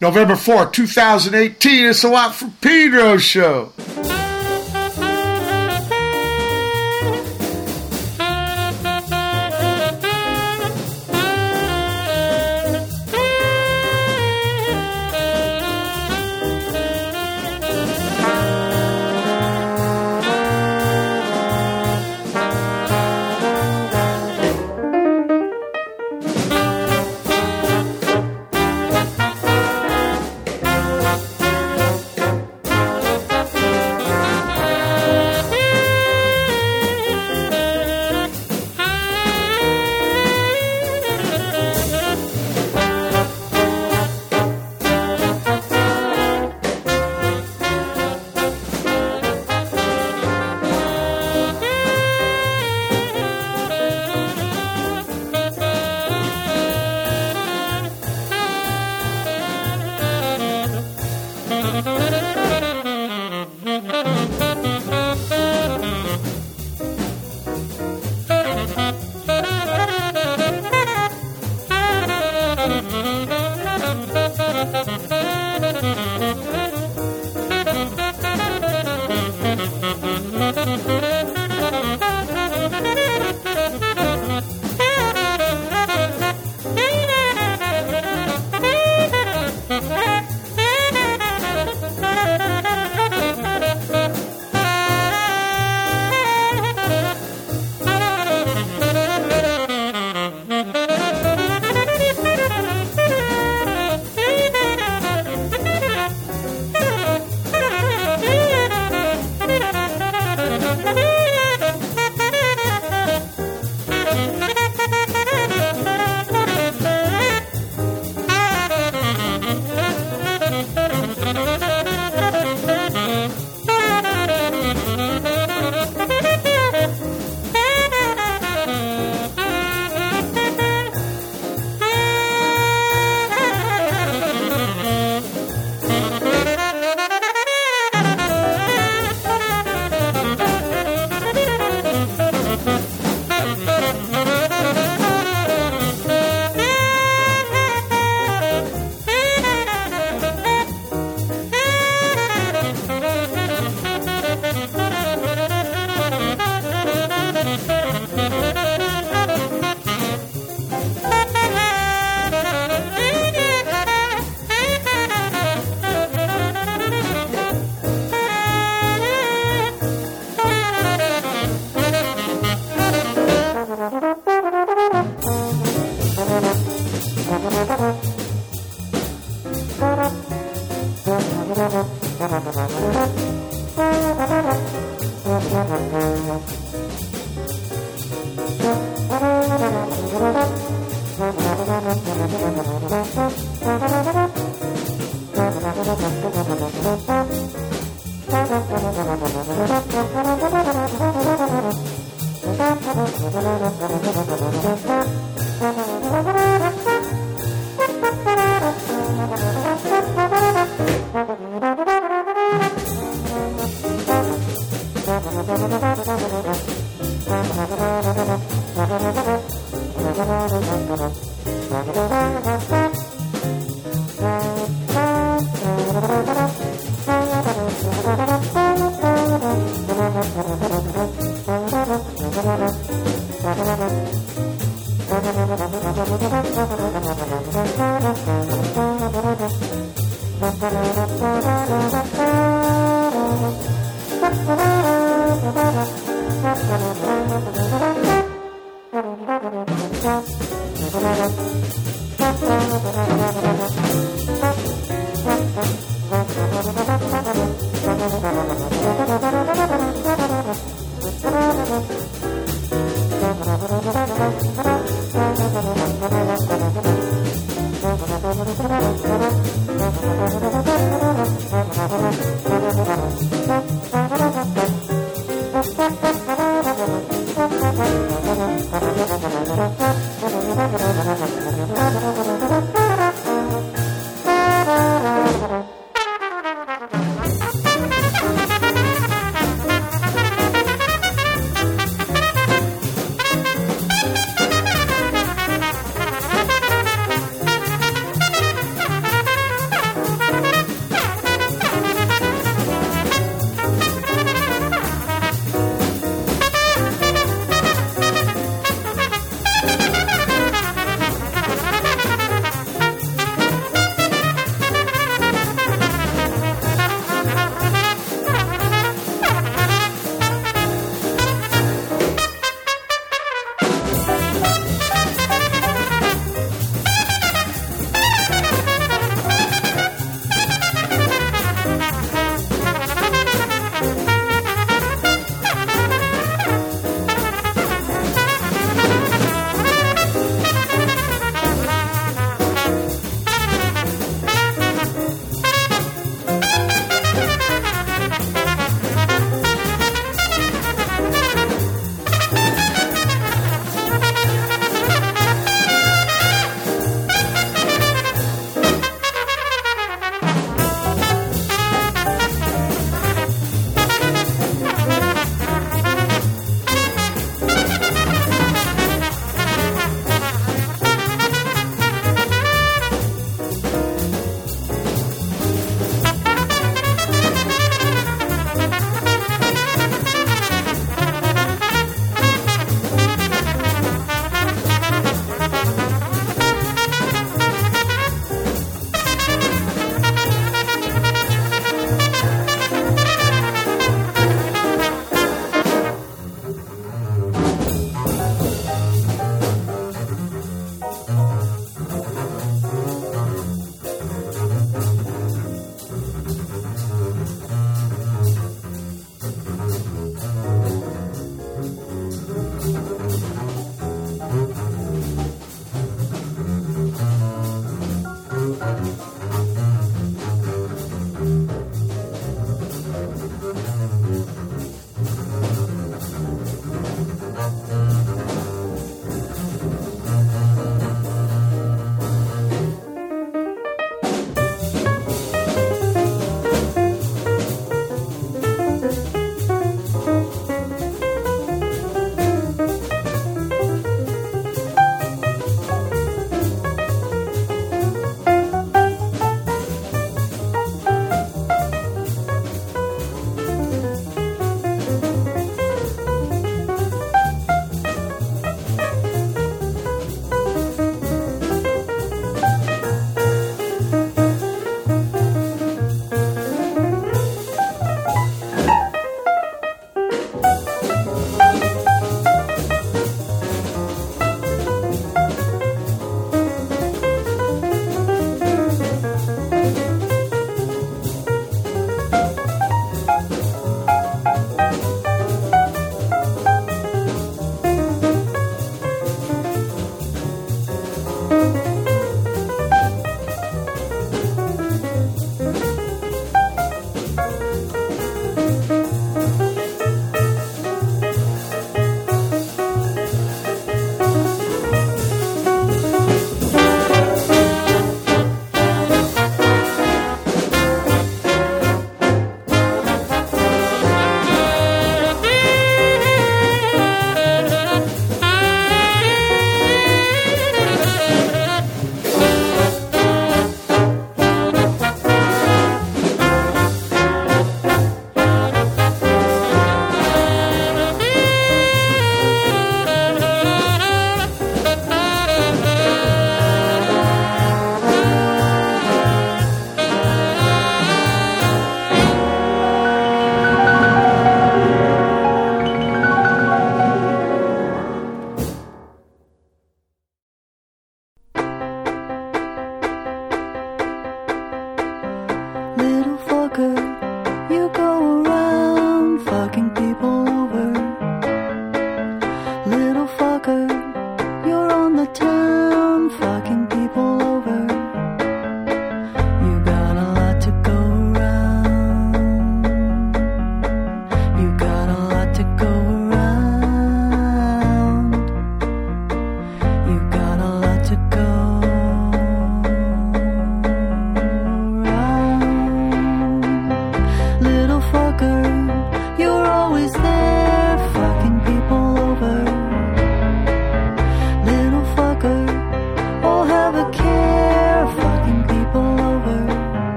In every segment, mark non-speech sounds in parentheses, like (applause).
November 4, 2018. It's the Watt from Pedro show.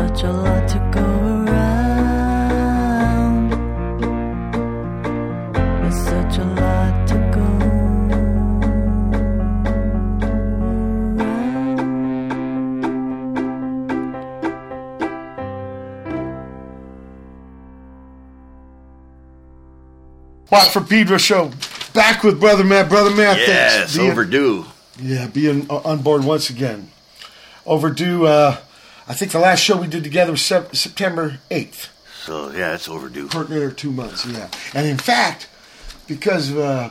Such a lot to go around. There's such a lot to go around. Watt from Pedro show. Back with Brother Matt. Brother Matt, Yes, thanks. Being- overdue. Yeah, being on board once again. Overdue. Uh, I think the last show we did together was Sep- September 8th. So yeah, it's overdue. Partner two months, yeah. And in fact, because of uh,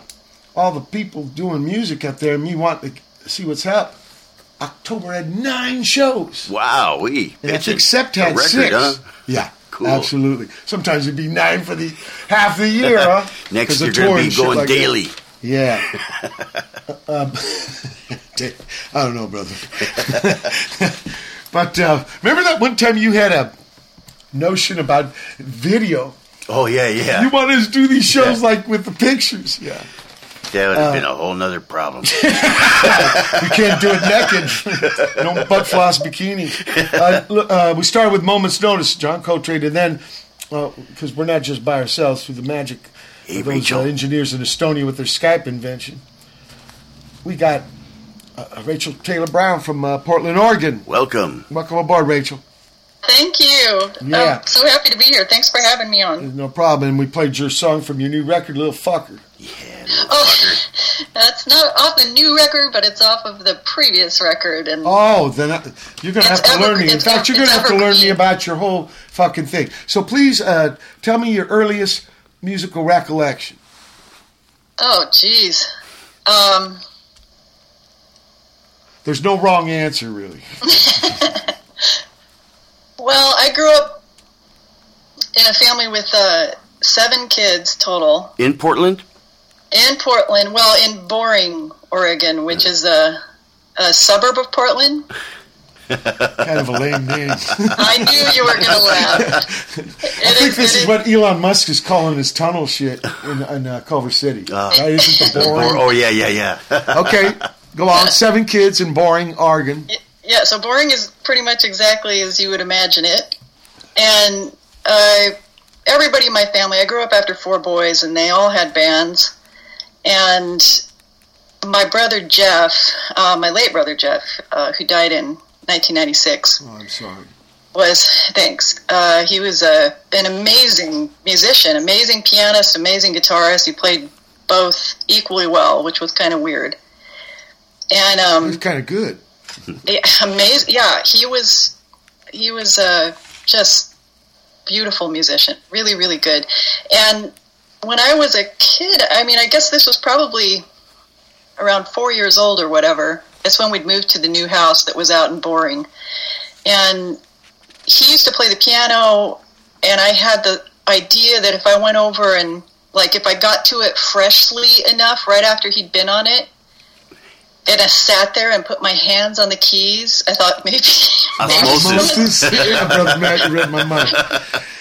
all the people doing music out there, me wanting to see what's up, October had nine shows. Wow, we. And I think Sept had record, six. huh? Yeah, Cool. absolutely. Sometimes it'd be nine for the half the year, huh? (laughs) Next of you're going to be going like that. daily. Yeah. (laughs) um, (laughs) I don't know, brother. But uh, remember that one time you had a notion about video? Oh yeah, yeah. You wanted to do these shows Yeah. like with the pictures. Yeah. that would have uh, been a whole nother problem. (laughs) you can't do it naked. no butt floss bikini. (laughs) Uh, uh, we started with Moments Notice, John Coltrane, and then, because we're not just by ourselves through the magic Hey, of those uh, engineers in Estonia with their Skype invention, we got uh, Rachel Taylor Brown from uh, Portland, Oregon. Welcome. Welcome aboard, Rachel. Thank you. Yeah. I'm so happy to be here. Thanks for having me on. No problem. And we played your song from your new record, Little Fucker. Yeah, little Oh, fucker. (laughs) that's not off the new record, but it's off of the previous record. And Oh, then I, you're going to have It's to learn me. In fact, you're going to have to learn me about your whole fucking thing. So please uh, tell me your earliest musical recollection. oh, jeez. Um, There's no wrong answer, really. (laughs) well, I grew up in a family with uh, seven kids total In Portland? in Portland. Well, in Boring, Oregon, which is a, a suburb of Portland. (laughs) Kind of a lame name. (laughs) I knew you were going to laugh. I think this is what Elon Musk is calling his tunnel shit in, in uh, Culver City. Uh, right? Isn't the Or, boring? oh yeah, yeah, yeah. Okay, go on. Seven kids in Boring, Oregon. Yeah, so boring is pretty much exactly as you would imagine it. And uh, everybody in my family, I grew up after four boys, and they all had bands. And my brother Jeff, uh, my late brother Jeff, uh, who died in 1996, Oh, I'm sorry. was thanks. Uh, he was a, an amazing musician, amazing pianist, amazing guitarist. He played both equally well, which was kind of weird. And um, kind of good. yeah, amazing. Yeah, he was he was uh, just beautiful musician, really, really good. And when I was a kid, I mean, I guess this was probably around four years old or whatever. It's when we'd moved to the new house that was out in Boring, and he used to play the piano, and I had the idea that if I went over and like if I got to it freshly enough right after he'd been on it, and I sat there and put my hands on the keys, I thought (laughs) maybe Osmosis. Moses. (laughs) yeah, brother Matt, you read my mind. (laughs)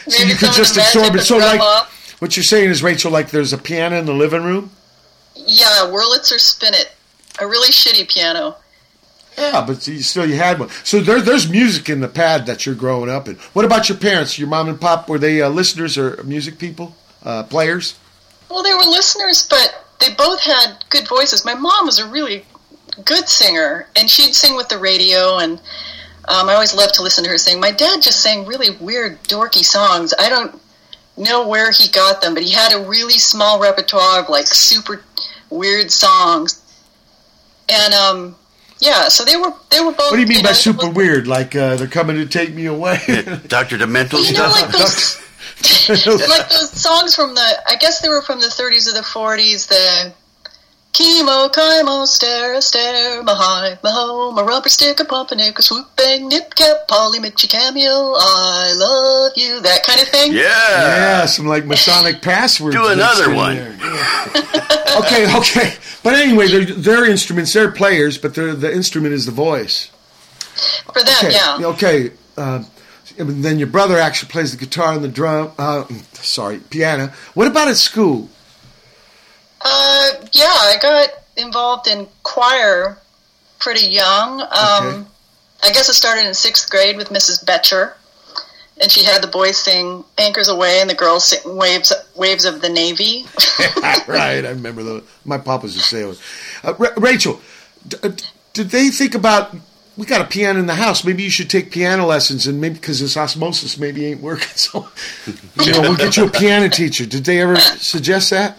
So maybe you could just absorb it. So, like, off. what you're saying is, Rachel, like, there's a piano in the living room. yeah, Wurlitzer spinet, a really shitty piano. Yeah, but you still you had one. So there, there's music in the pad that you're growing up in. What about your parents? Your mom and pop were they uh, listeners or music people, uh, players? Well, they were listeners, but they both had good voices. My mom was a really good singer, and she'd sing with the radio, and um, I always loved to listen to her sing. My dad just sang really weird, dorky songs. I don't know where he got them, but he had a really small repertoire of like super weird songs. And um, yeah, so they were they were both. What do you mean by know, super weird? Like uh, they're coming to take me away? (laughs) Dr. Demento You know, stuff. like those (laughs) (laughs) like those songs from the I guess they were from the 30s or the 40s. The chemo, chemo, stare, stare, my high, my ho, my rubber stick, a pumpernickel, swoop, bang, nip cap, Polly, Mitchy, cameo, I love you, that kind of thing. yeah. yeah, some like Masonic (laughs) passwords. Do another one. Yeah. okay, okay. But anyway, they're, they're instruments. They're players, but they're, the instrument is the voice. For them, Okay, yeah. Okay. Uh, and then your brother actually plays the guitar and the drum. Uh, sorry, piano. What about at school? Uh, yeah, I got involved in choir pretty young. Um, Okay. I guess it started in sixth grade with Mrs. Betcher, and she had the boys sing "Anchors Aweigh" and the girls sing "Waves Waves of the Navy." (laughs) (laughs) right, I remember those. My papa's a sailor. Uh, Ra- Rachel, d- uh, d- did they think about? We got a piano in the house. Maybe you should take piano lessons, and maybe because this osmosis maybe ain't working. (laughs) So, you know, we'll get you a piano teacher. Did they ever suggest that?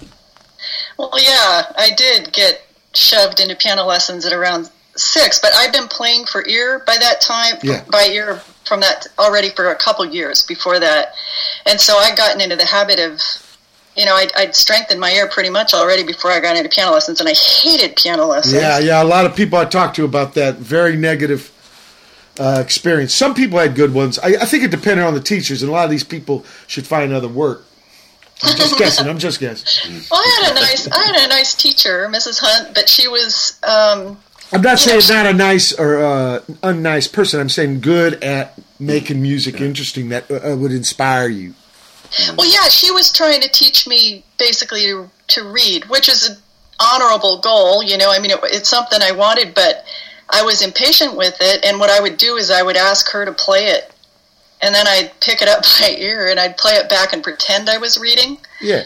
Well, yeah, I did get shoved into piano lessons at around six, but I'd been playing for ear by that time. Yeah. By ear from that already for a couple years before that, and so I'd gotten into the habit of. You know, I'd, I'd strengthened my ear pretty much already before I got into piano lessons, and I hated piano lessons. Yeah, yeah. A lot of people I talked to about that very negative uh, experience. Some people had good ones. I, I think it depended on the teachers, and a lot of these people should find other work. I'm just guessing. I'm just guessing. (laughs) Well, I had a nice, I had a nice teacher, Mrs. Hunt, but she was, um, I'm not Yeah. saying not a nice or uh, unnice person. I'm saying good at making music interesting that uh, would inspire you. well, yeah, she was trying to teach me basically to, to read, which is an honorable goal. You know, I mean, it, it's something I wanted, but I was impatient with it. And what I would do is I would ask her to play it, and then I'd pick it up (laughs) by ear and I'd play it back and pretend I was reading. Yeah.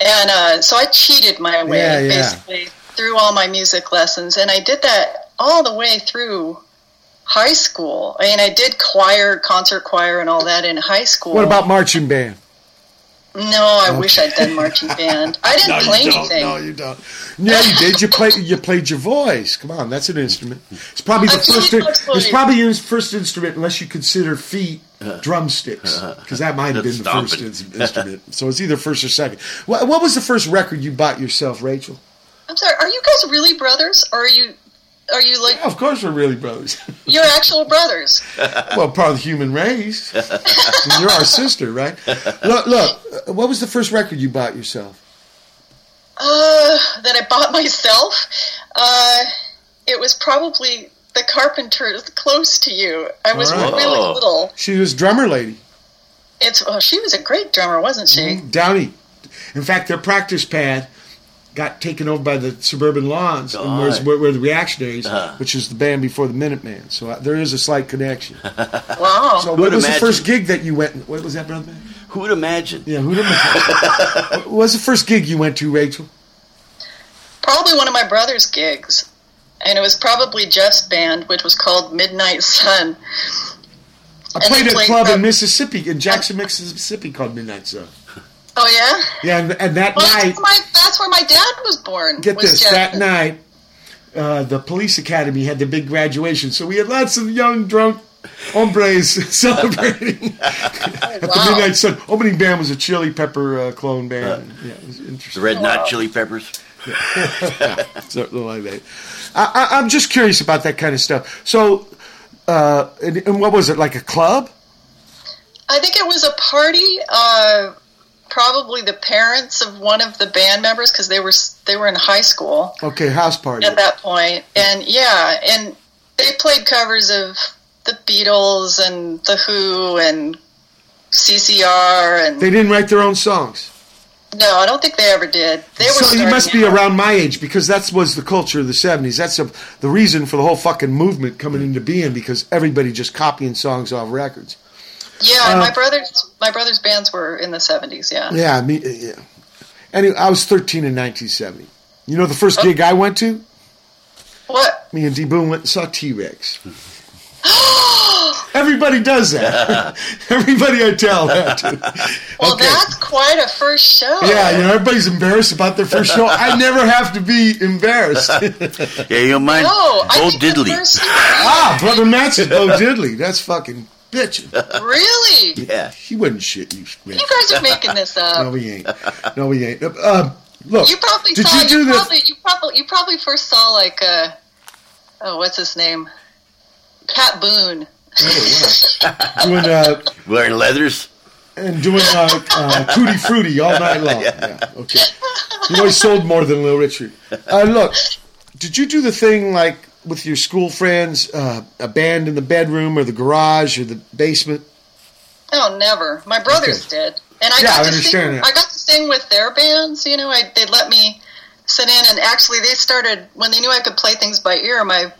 And uh, so I cheated my way Yeah, yeah. basically through all my music lessons, and I did that all the way through high school. I mean, I did choir, concert choir, and all that in high school. What about marching band? No, I wish I'd done marching band. I didn't (laughs) play anything. No, you don't. Yeah, you did. You played. You played your voice. Come on, that's an instrument. It's probably the I first. my It's probably your first instrument, unless you consider feet drumsticks, because that might have been the first ins- instrument. So it's either first or second. What, what was the first record you bought yourself, Rachel? I'm sorry. Are you guys really brothers, or are you? Are you like Of course, we're really brothers. (laughs) you're actual brothers? (laughs) well, part of the human race. (laughs) You're our sister, right? Look, look. uh, What was the first record you bought yourself? Uh, that I bought myself. Uh, it was probably the Carpenters. Close to you. I was All right. really Oh. little. She was drummer lady. It's oh, she was a great drummer, wasn't she? Downey. In fact, their practice pad got taken over by the Suburban Lawns, and where's, where, where the Reactionaries, Uh-huh. which is the band before the Minutemen. So uh, there is a slight connection. (laughs) Wow. So Who'd what was imagine? the first gig that you went? What was that, brother? man? Who would imagine? Yeah, who did (laughs) What was the first gig you went to, Rachel? probably one of my brother's gigs, and it was probably Jeff's band, which was called Midnight Sun. I And played at a played club the- in Mississippi, in Jackson, Mississippi, called Midnight Sun. Oh yeah. Yeah, and, and that Well, night, that's, my, that's where my dad was born. get was this, Jeff. that night, uh, the police academy had the big graduation, so we had lots of young drunk hombres (laughs) celebrating (laughs) at the. Midnight Sun. Opening band was a Chili Pepper uh, clone band. yeah, it was interesting. The interesting. red Wow. not chili peppers. (laughs) Something like that. I, I, I'm just curious about that kind of stuff. So, uh, and, and what was it like a club? I think it was a party. Uh, probably the parents of one of the band members because they were they were in high school Okay, house party. at that point. point, and yeah, and they played covers of the Beatles and the Who and CCR and They didn't write their own songs. No, I don't think they ever did. They were So you must be out. around my age because that was the culture of the '70s. That's a, the reason for the whole fucking movement coming into being because everybody just copying songs off records. Yeah, Uh, my brothers my brothers' bands were in the seventies. Yeah. Yeah, me. Yeah. Anyway, I was 13 in 1970. You know the first gig I went to? What? Me and D Boon went and saw T Rex. (laughs) (gasps) Everybody does that. (laughs) Everybody I tell that to. Well, Okay. that's quite a first show. Yeah, you know, everybody's embarrassed about their first show. I never have to be embarrassed. (laughs) Yeah, you don't mind? No, I Bo think the Diddley. first- (laughs) ah, Brother Matt's Bo Diddley. That's fucking bitching. really? Yeah. He wouldn't shit you. Man. You guys are making this up. No, we ain't. No, we ain't. Uh, look, You probably did saw. you do you the? probably, you probably, you probably first saw like, uh, oh, what's his name? Pat Boone. Oh, wow. (laughs) doing uh, Wearing leathers? and doing uh, uh, Tutti Frutti all night long. Yeah. Okay. You know he sold more than Little Richard. Uh, look, did you do the thing like with your school friends, uh, a band in the bedroom or the garage or the basement? Oh, never. My brothers did, and I Yeah, got I to understand sing. that. I got to sing with their bands. You know, I, they let me sit in, and actually, they started when they knew I could play things by ear. My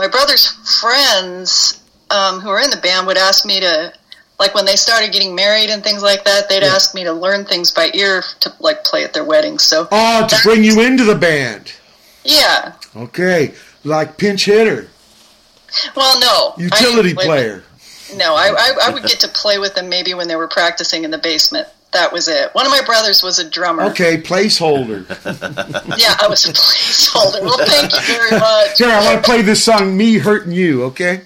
my brother's friends um, who were in the band would ask me to, like, when they started getting married and things like that, they'd ask me to learn things by ear to like play at their weddings. So, Oh, to bring you into the band. yeah. Okay, like pinch hitter, Well, no. Utility player. with- no, I, I I would get to play with them maybe when they were practicing in the basement. That was it. One of my brothers was a drummer. Okay, placeholder. (laughs) Yeah, I was a placeholder. Well, thank you very much. Here, I want to play this song, "Me Hurting You." Okay.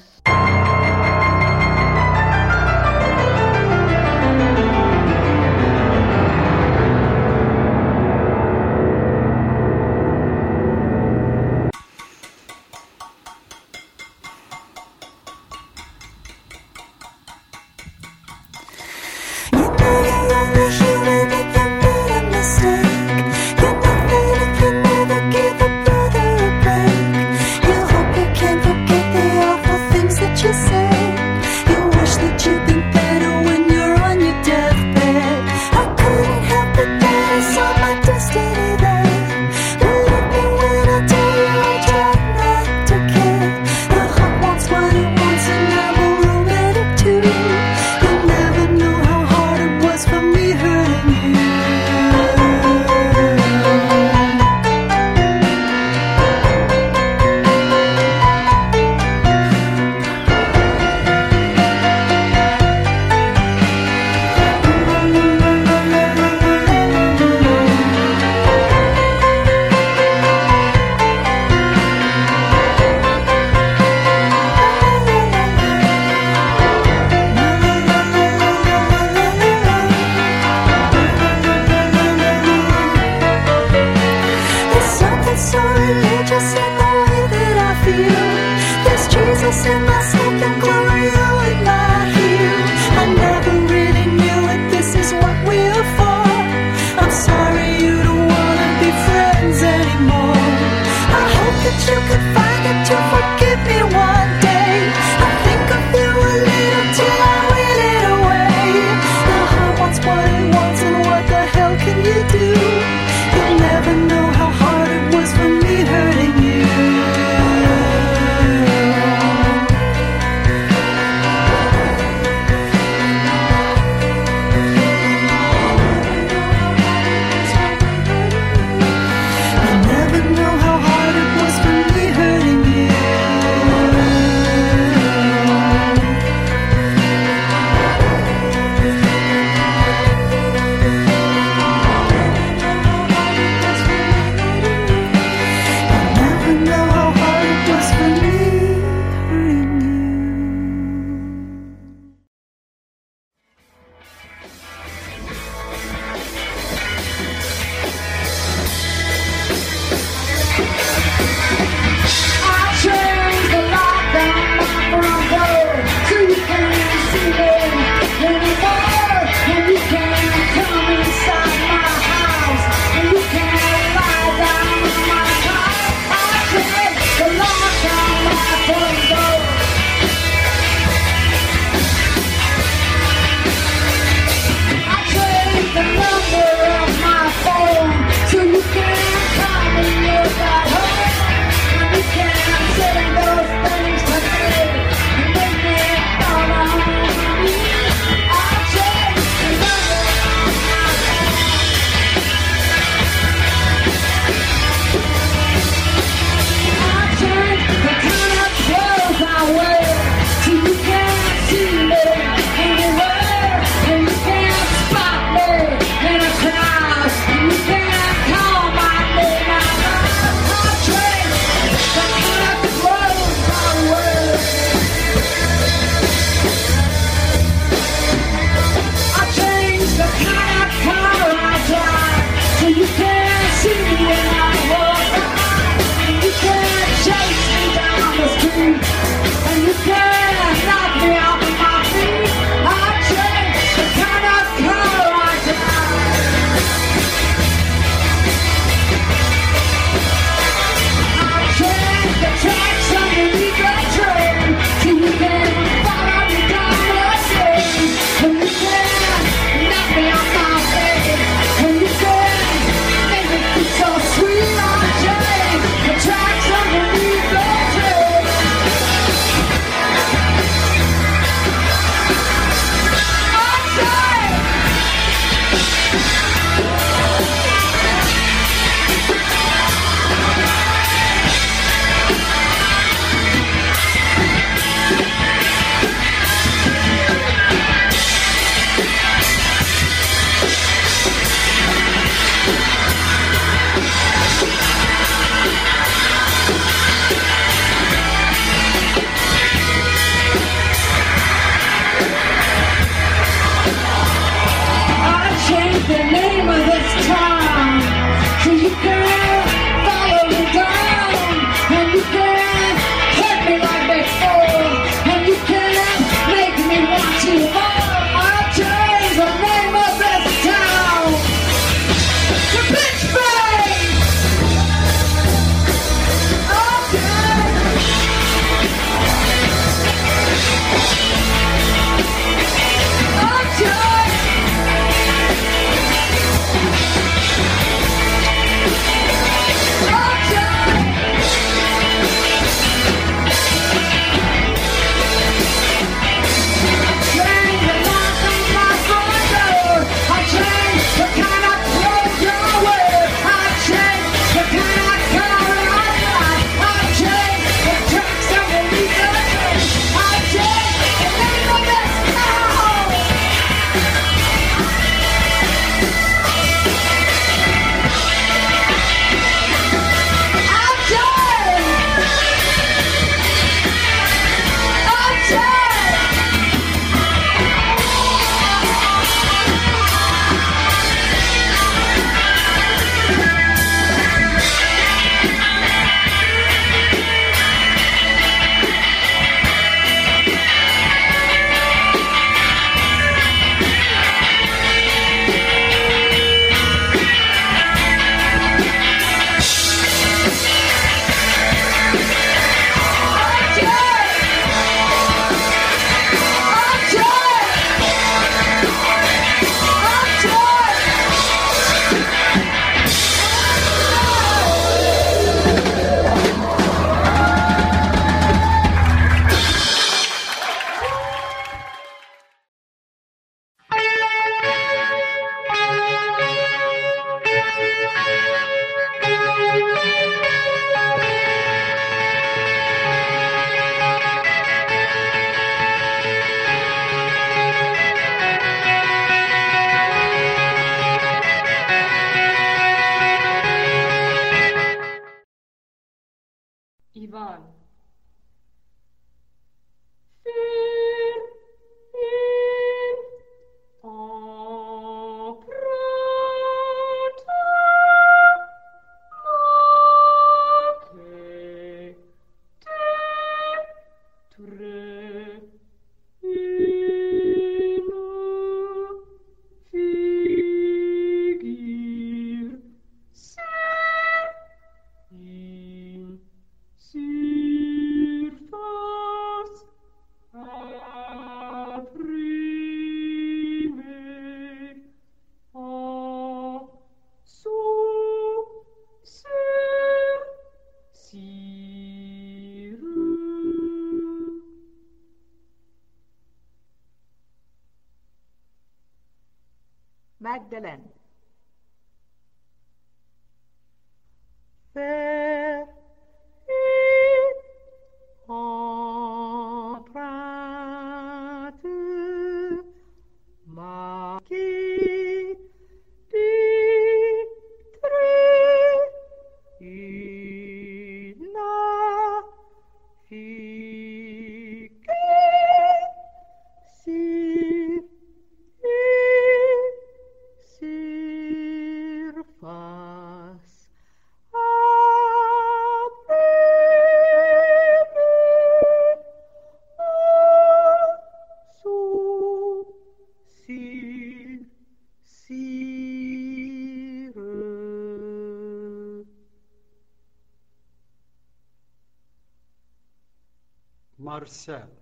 Marcel.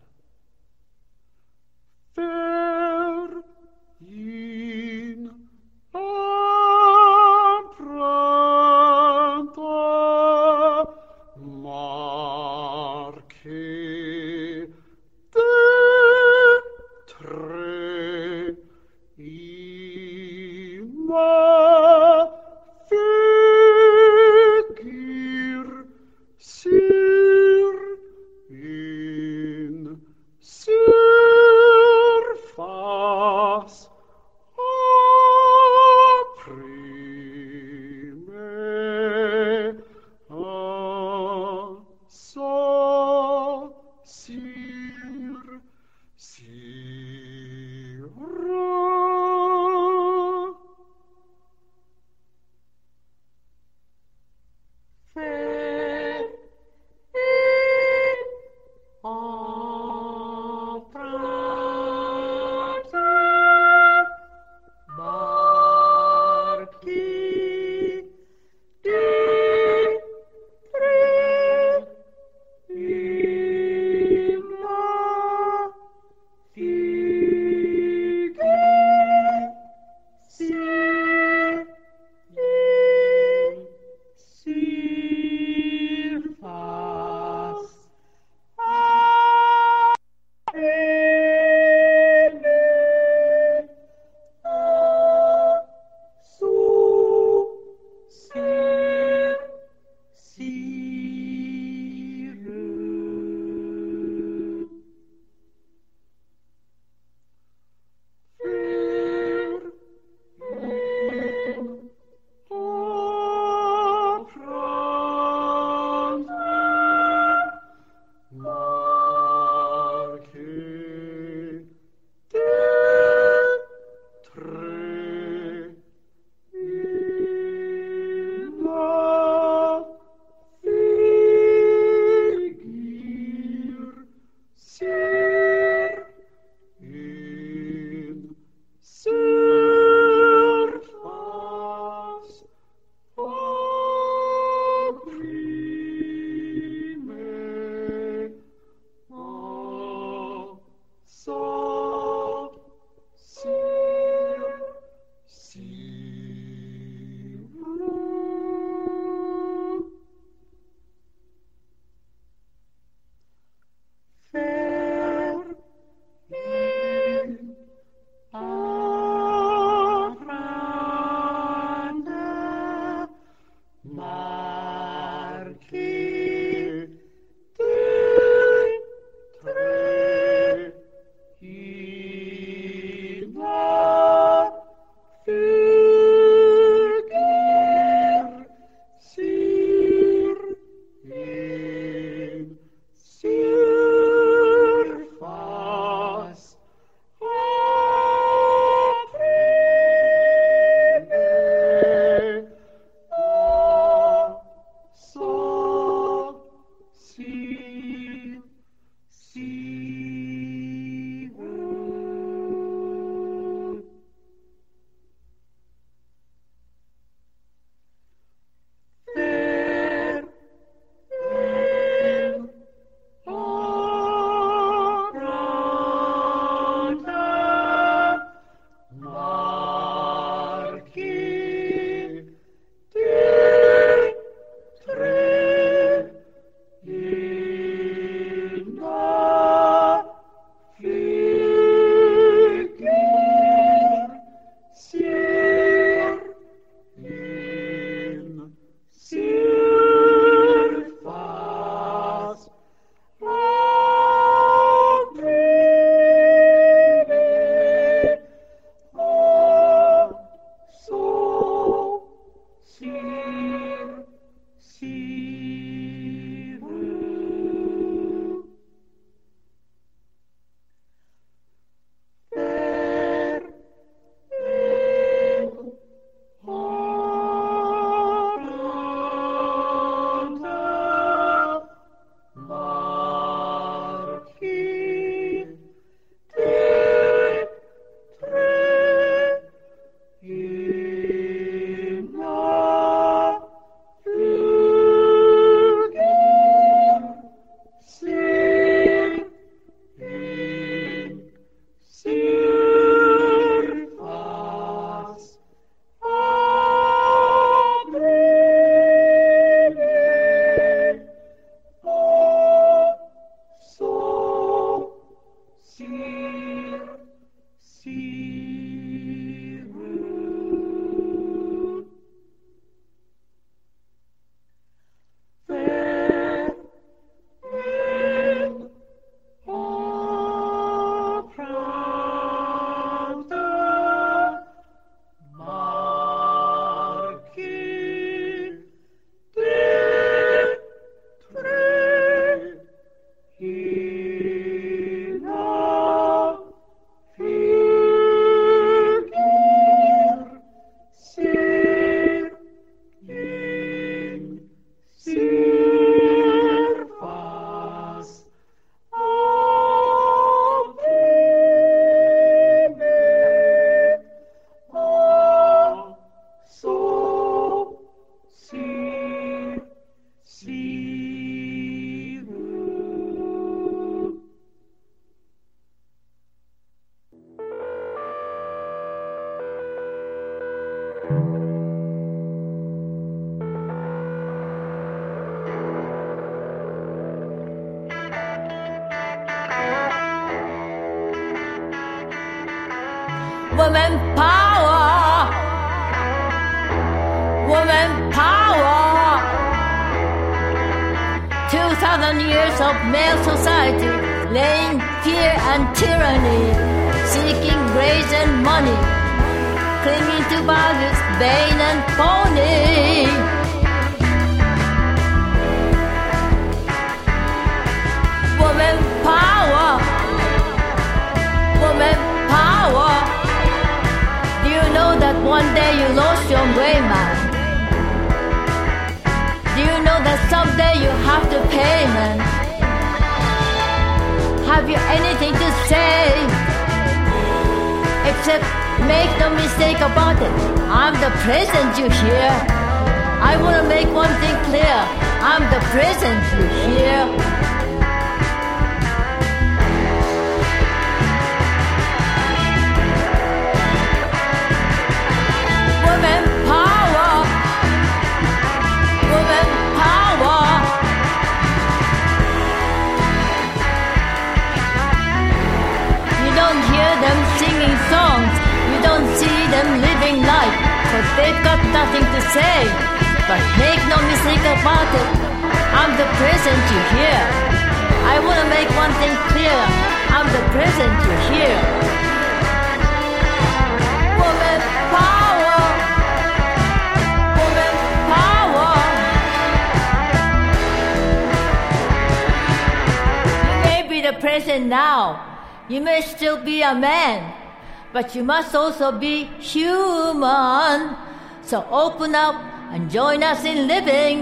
But you must also be human. So open up and join us in living.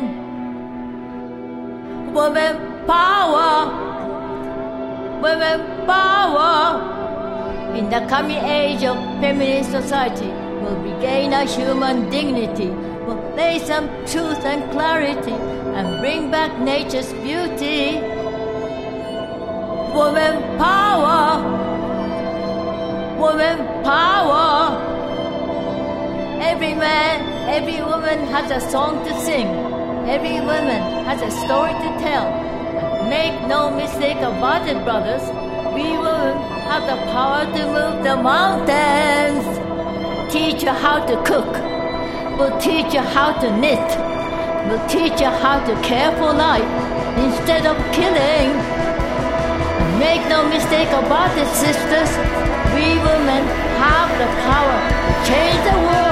Woman power. Women power. In the coming age of feminist society, we'll regain our human dignity, We'll lay some truth and clarity, and bring back nature's beauty. Woman power. Woman power. Every man, every woman has a song to sing. Every woman has a story to tell. Make no mistake about it, brothers. We women have the power to move the mountains. Teach you how to cook. We'll teach you how to knit. We'll teach you how to care for life instead of killing. Make no mistake about it, sisters. We women have the power to change the world.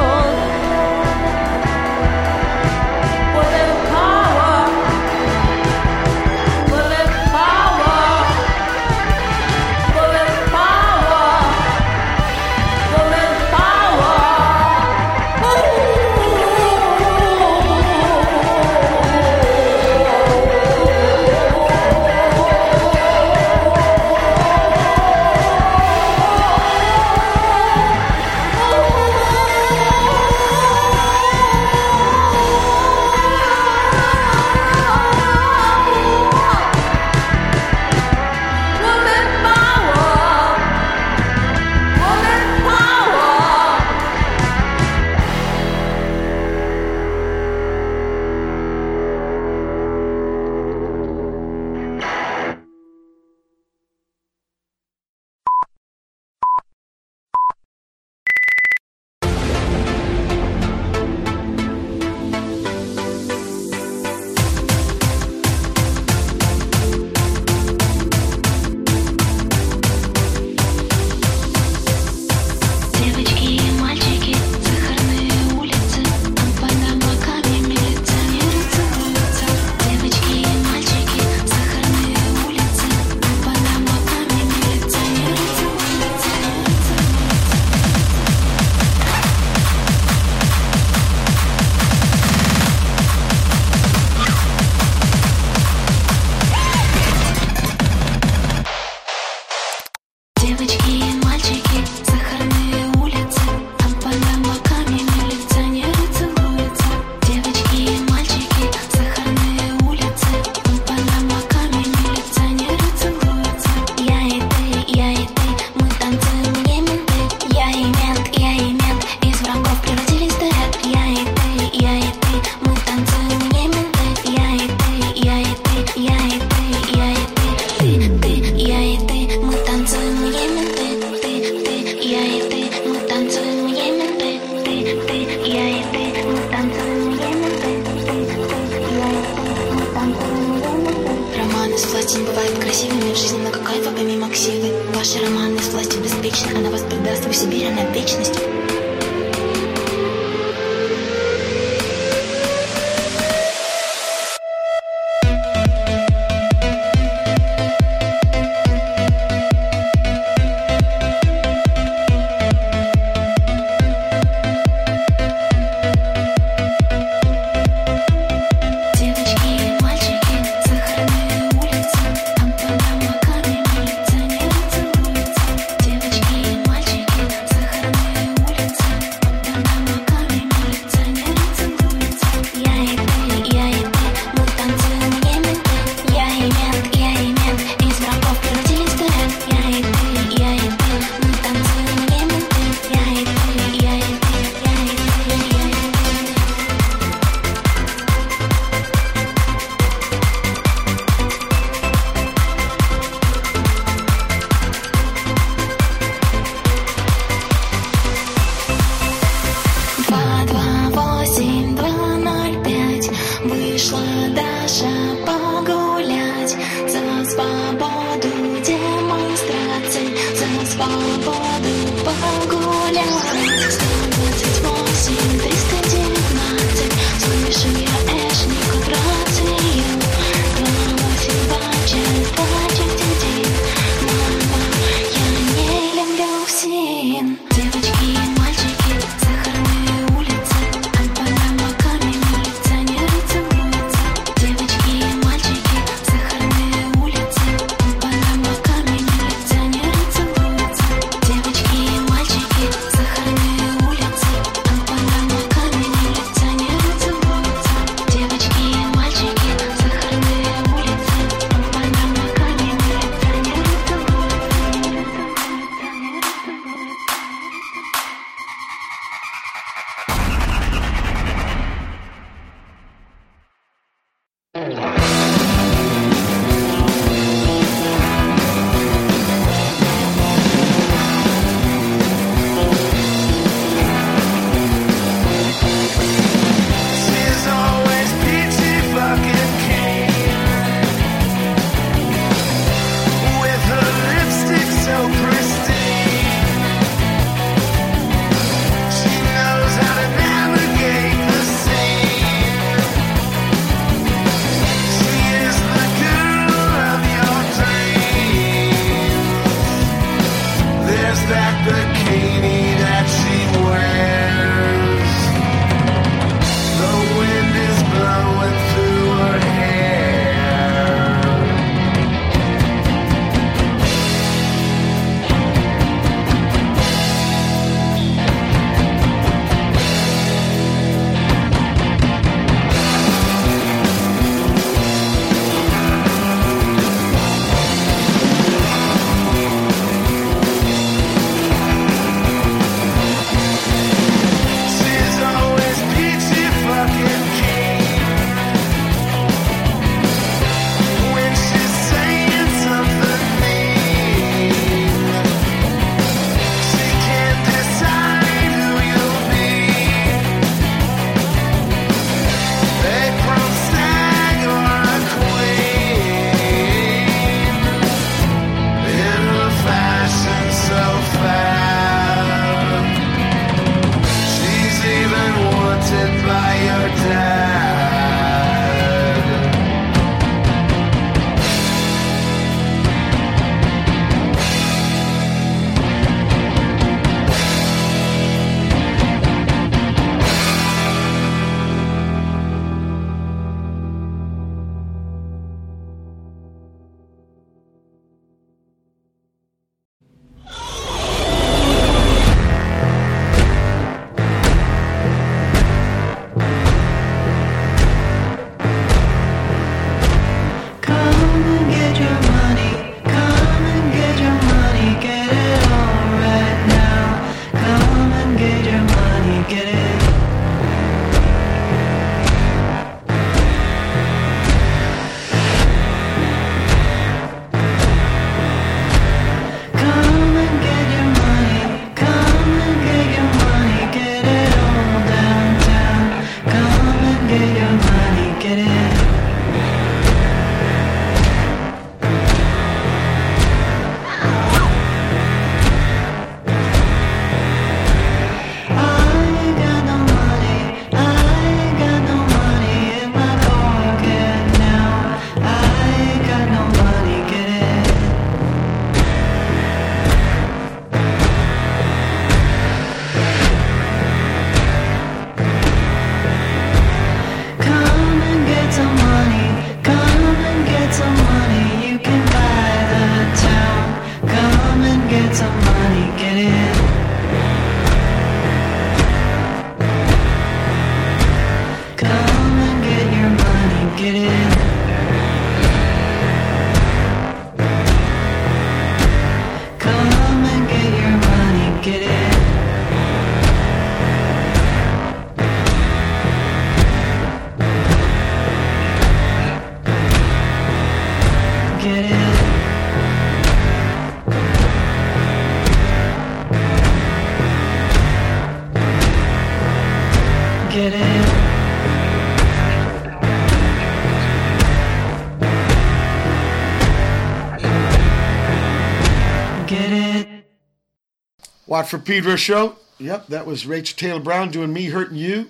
Watt from Pedro show. Yep, that was Rachel Taylor Brown doing "Me Hurting You."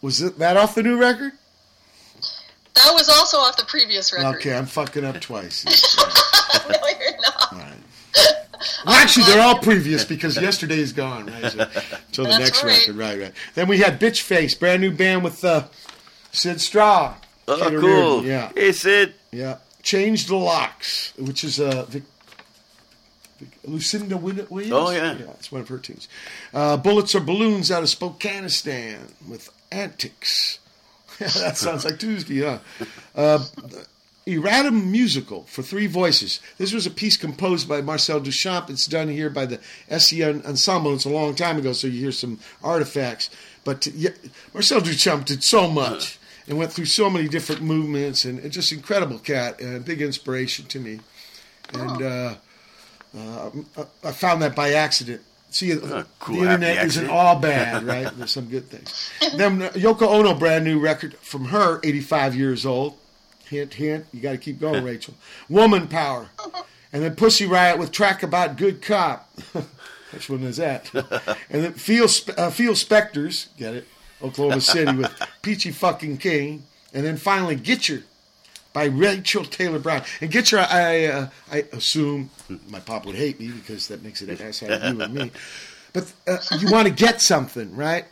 Was it that off the new record? That was also off the previous record. Okay, I'm fucking up twice. (laughs) no, you're not. All right. Well, actually, they're all previous because yesterday's gone, right? So, (laughs) until the That's next right. record, right, right. Then we had Bitchface, brand new band with uh, Syd Straw. Oh, Kid cool. Reardon, Yeah, Hey, Syd. yeah. Change the Locks, which is uh, Vic, Vic, Lucinda Win- Williams. Oh, yeah. yeah, it's one of her teams. Uh, Bullets or Balloons out of Spokanistan with Antics. (laughs) that sounds like Tuesday, huh? Uh, Erratum Musical for three voices. This was a piece composed by Marcel Duchamp. It's done here by the SE Ensemble. It's a long time ago, so you hear some artifacts. But yeah, Marcel Duchamp did so much and went through so many different movements, and, and just incredible cat, and a big inspiration to me. And uh, uh, I found that by accident. See, Oh, cool, the internet happy isn't accident. all bad, (laughs) right? There's some good things. then uh, Yoko Ono, brand new record from her, 85 years old. Hint, hint. You got to keep going, (laughs) Rachel. Woman Power. And then Pussy Riot with track about good cop. (laughs) Which one is that? and then Feel uh, Feel Spectres. Get it? Oklahoma City with Peachy fucking Keen. And then finally Gitcher by Rachel Taylor Brown. And Gitcher, I, uh, I assume my pop would hate me because that makes it a nice had to do with me. But uh, you want to get something, right?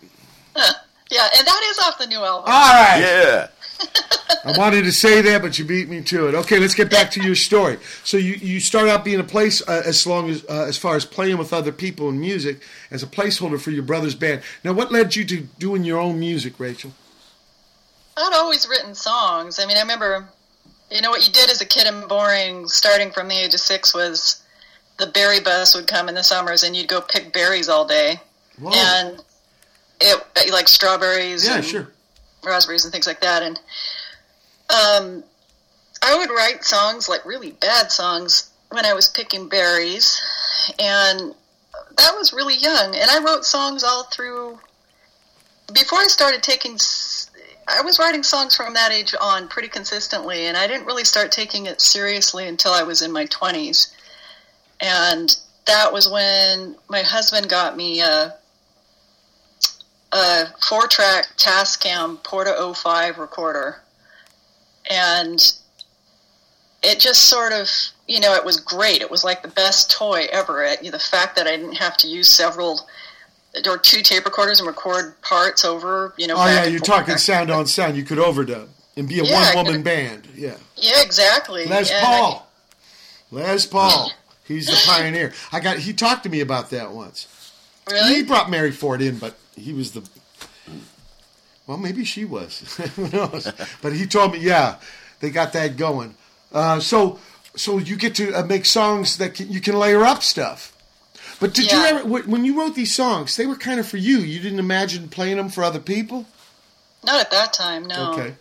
(laughs) Yeah, and that is off the new album. All right. Yeah. (laughs) I wanted to say that, but you beat me to it. Okay, let's get back to your story. So you, you start out being a place uh, as long as uh, as far as playing with other people in music as a placeholder for your brother's band. Now, what led you to doing your own music, Rachel? I'd always written songs. I mean, I remember, you know, what you did as a kid in boring, starting from the age of six, was the berry bus would come in the summers, and you'd go pick berries all day, Whoa. and it like strawberries, yeah, and sure. raspberries, and things like that. And um, I would write songs, like really bad songs, when I was picking berries, and that was really young. And I wrote songs all through. Before I started taking, I was writing songs from that age on pretty consistently, and I didn't really start taking it seriously until I was in my twenties. And that was when my husband got me a, a four-track Tascam Porta 05 recorder, and it just sort of, you know, it was great. It was like the best toy ever. It, the fact that I didn't have to use several or two tape recorders and record parts over, you know. Oh yeah, you're talking back sound on sound. You could overdub and be a Yeah, one woman band. Yeah, Yeah, exactly. Les And Paul. Les Paul. He's the pioneer. I got. He talked to me about that once. Really? He brought Mary Ford in, but he was the. Well, maybe she was. (laughs) Who knows? But he told me, yeah, they got that going. Uh, so, so you get to uh, make songs that can, you can layer up stuff. But did you ever, when you wrote these songs, they were kind of for you. You didn't imagine playing them for other people. Not at that time, no. Okay.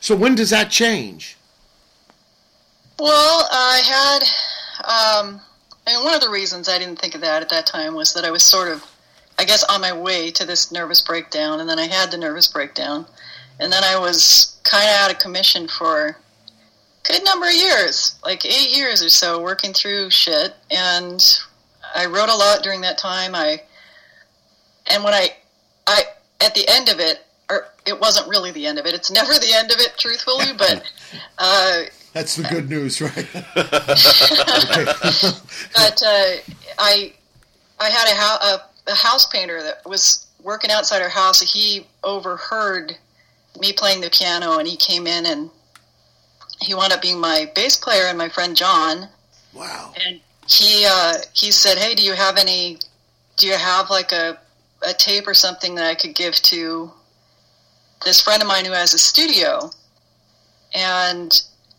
So when does that change? Well, I had, um, I mean, one of the reasons I didn't think of that at that time was that I was sort of, I guess, on my way to this nervous breakdown, and then I had the nervous breakdown, and then I was kind of out of commission for a good number of years, like eight years or so, working through shit, and I wrote a lot during that time. I, and when I, I, at the end of it, or it wasn't really the end of it. It's never the end of it, truthfully, but. (laughs) Uh, That's the good news, right? (laughs) but uh, I I had a, hou- a, a house painter that was working outside our house. He overheard me playing the piano, and he came in and he wound up being my bass player and my friend John. wow. And he uh, he said, "Hey, do you have any? Do you have like a a tape or something that I could give to this friend of mine who has a studio?" And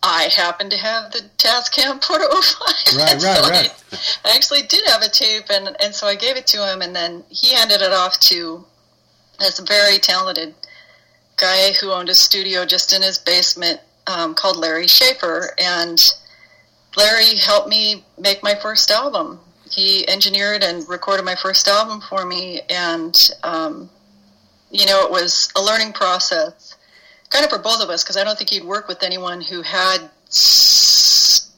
I happened to have the Tascam (laughs) Porta (laughs) 05. Right, And so right, I- right. I actually did have a tape, and, and so I gave it to him, and then he handed it off to this very talented guy who owned a studio just in his basement um, called Larry Schaefer. And Larry helped me make my first album. He engineered and recorded my first album for me, and um, you know, it was a learning process, kind of for both of us, because I don't think he'd work with anyone who had,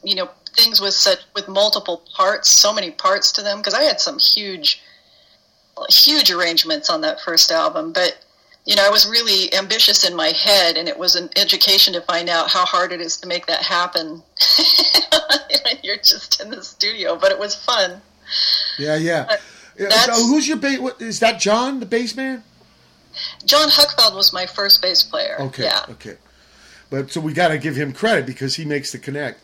you know, things with such with multiple parts, so many parts to them because I had some huge, huge arrangements on that first album. But you know, I was really ambitious in my head, and it was an education to find out how hard it is to make that happen. (laughs) You're just in the studio, but it was fun. Yeah, yeah. But Yeah, that's- so who's your bass? Is that John, the bass man? John Huckfeld was my first bass player. Okay, Yeah. okay. But so we got to give him credit because he makes the connect.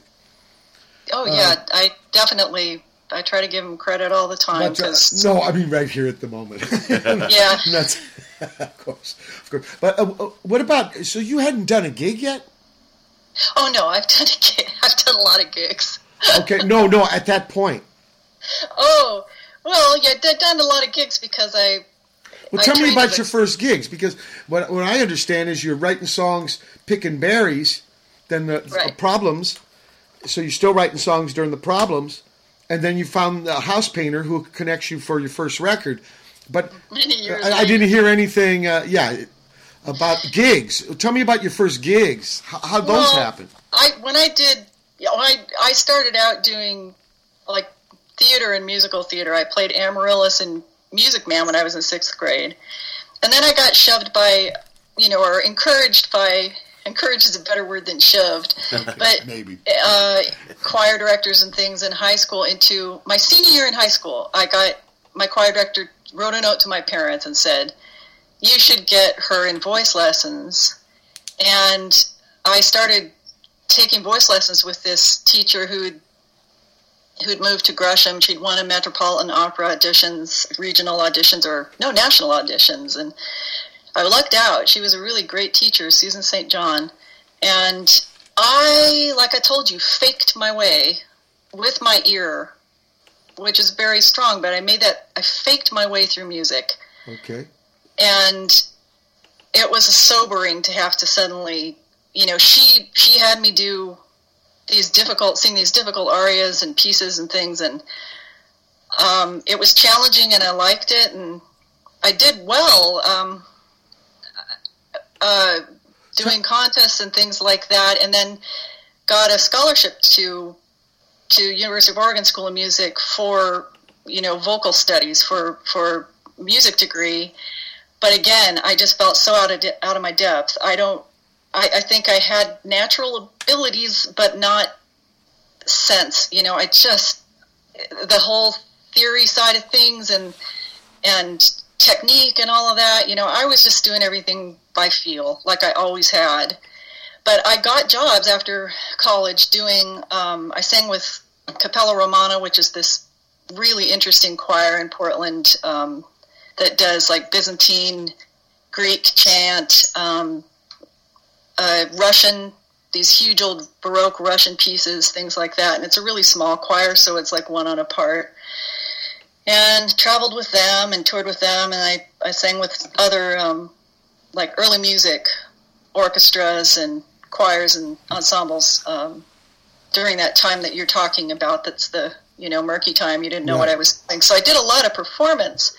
Oh uh, yeah, I definitely I try to give him credit all the time But, uh, because no, I mean right here at the moment. (laughs) yeah. That's (laughs) of course, of course. But uh, uh, what about? So you hadn't done a gig yet? Oh no, I've (laughs) done a gig. I've done a lot of gigs. Okay, no, no. At that point, Oh well, yeah, I've done a lot of gigs because I. well, I tell me about your first gigs because what what I understand is you're writing songs, picking berries, then the uh, problems. So you're still writing songs during the problems, and then you found a house painter who connects you for your first record. But (laughs) I, I didn't hear anything. Uh, yeah, about gigs. Tell me about your first gigs. How, how those Well, happen? I when I did, you know, I I started out doing like theater and musical theater. I played Amaryllis and Music Man when I was in sixth grade, and then I got shoved by, you know, or encouraged by. Encouraged is a better word than shoved, (laughs) but Maybe. uh, choir directors and things in high school into my senior year in high school. I got my choir director wrote a note to my parents and said, "You should get her in voice lessons." And I started taking voice lessons with this teacher who'd who'd moved to Gresham. She'd won a Metropolitan Opera auditions, regional auditions, or no national auditions, and I lucked out. She was a really great teacher, Susan St. John, and I, like I told you, faked my way with my ear, which is very strong. But I made that. I faked my way through music Okay. and it was sobering to have to suddenly you know she she had me do these difficult sing these difficult arias and pieces and things and um, it was challenging and i liked it and i did well um, uh, doing contests and things like that and then got a scholarship to to university of oregon school of music for you know vocal studies for for music degree but again, I just felt so out of de- out of my depth. I don't. I, I think I had natural abilities, but not sense. You know, I just the whole theory side of things and and technique and all of that. You know, I was just doing everything by feel, like I always had. But I got jobs after college doing. Um, I sang with Cappella Romana, which is this really interesting choir in Portland. Um, that does like Byzantine, Greek chant, um, uh, Russian, these huge old Baroque Russian pieces, things like that. And it's a really small choir, so it's like one on a part. And traveled with them and toured with them, and I, I sang with other um, like early music orchestras and choirs and ensembles um, during that time that you're talking about. That's the you know murky time. You didn't know what I was doing, so I did a lot of performance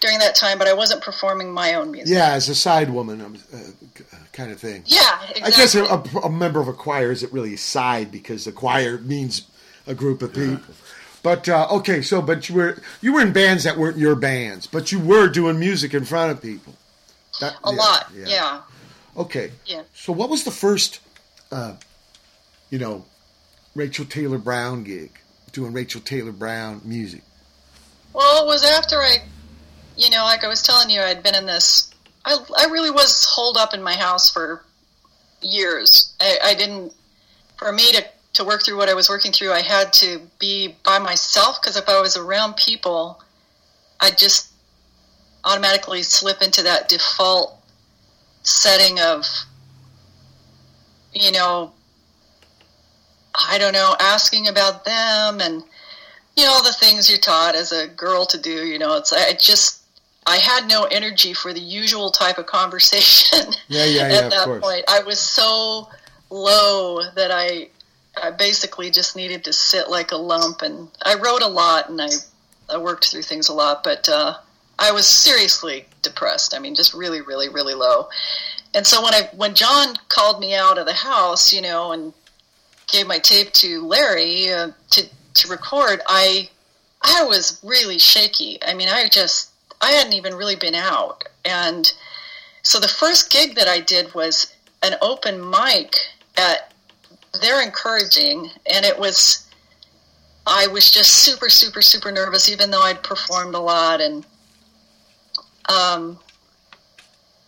during that time, but I wasn't performing my own music. Yeah, as a side woman, um, uh, kind of thing. Yeah, exactly. I guess a, a, a member of a choir isn't really a side because a choir means a group of people. But uh, okay, so but you were you were in bands that weren't your bands, but you were doing music in front of people. That- a yeah, lot. Yeah. Okay. Yeah. So what was the first, uh, you know, Rachel Taylor Brown gig? Doing Rachel Taylor Brown music. Well, it was after I, you know, like I was telling you, I'd been in this. I I really was holed up in my house for years. I, I didn't. For me to to work through what I was working through, I had to be by myself because if I was around people, I'd just automatically slip into that default setting of, you know, I don't know, asking about them and you know all the things you're taught as a girl to do. You know, it's I just I had no energy for the usual type of conversation. Yeah, yeah, (laughs) yeah, At that point, I was so low that I I basically just needed to sit like a lump, and I wrote a lot and I I worked through things a lot, but uh, I was seriously depressed. I mean, just really, really, really low. And so when I when John called me out of the house, you know, and gave my tape to Larry uh, to to record, I I was really shaky. I mean, I just I hadn't even really been out, and so the first gig that I did was an open mic at. They're encouraging, and it was. I was just super, super, super nervous, even though I'd performed a lot, and um,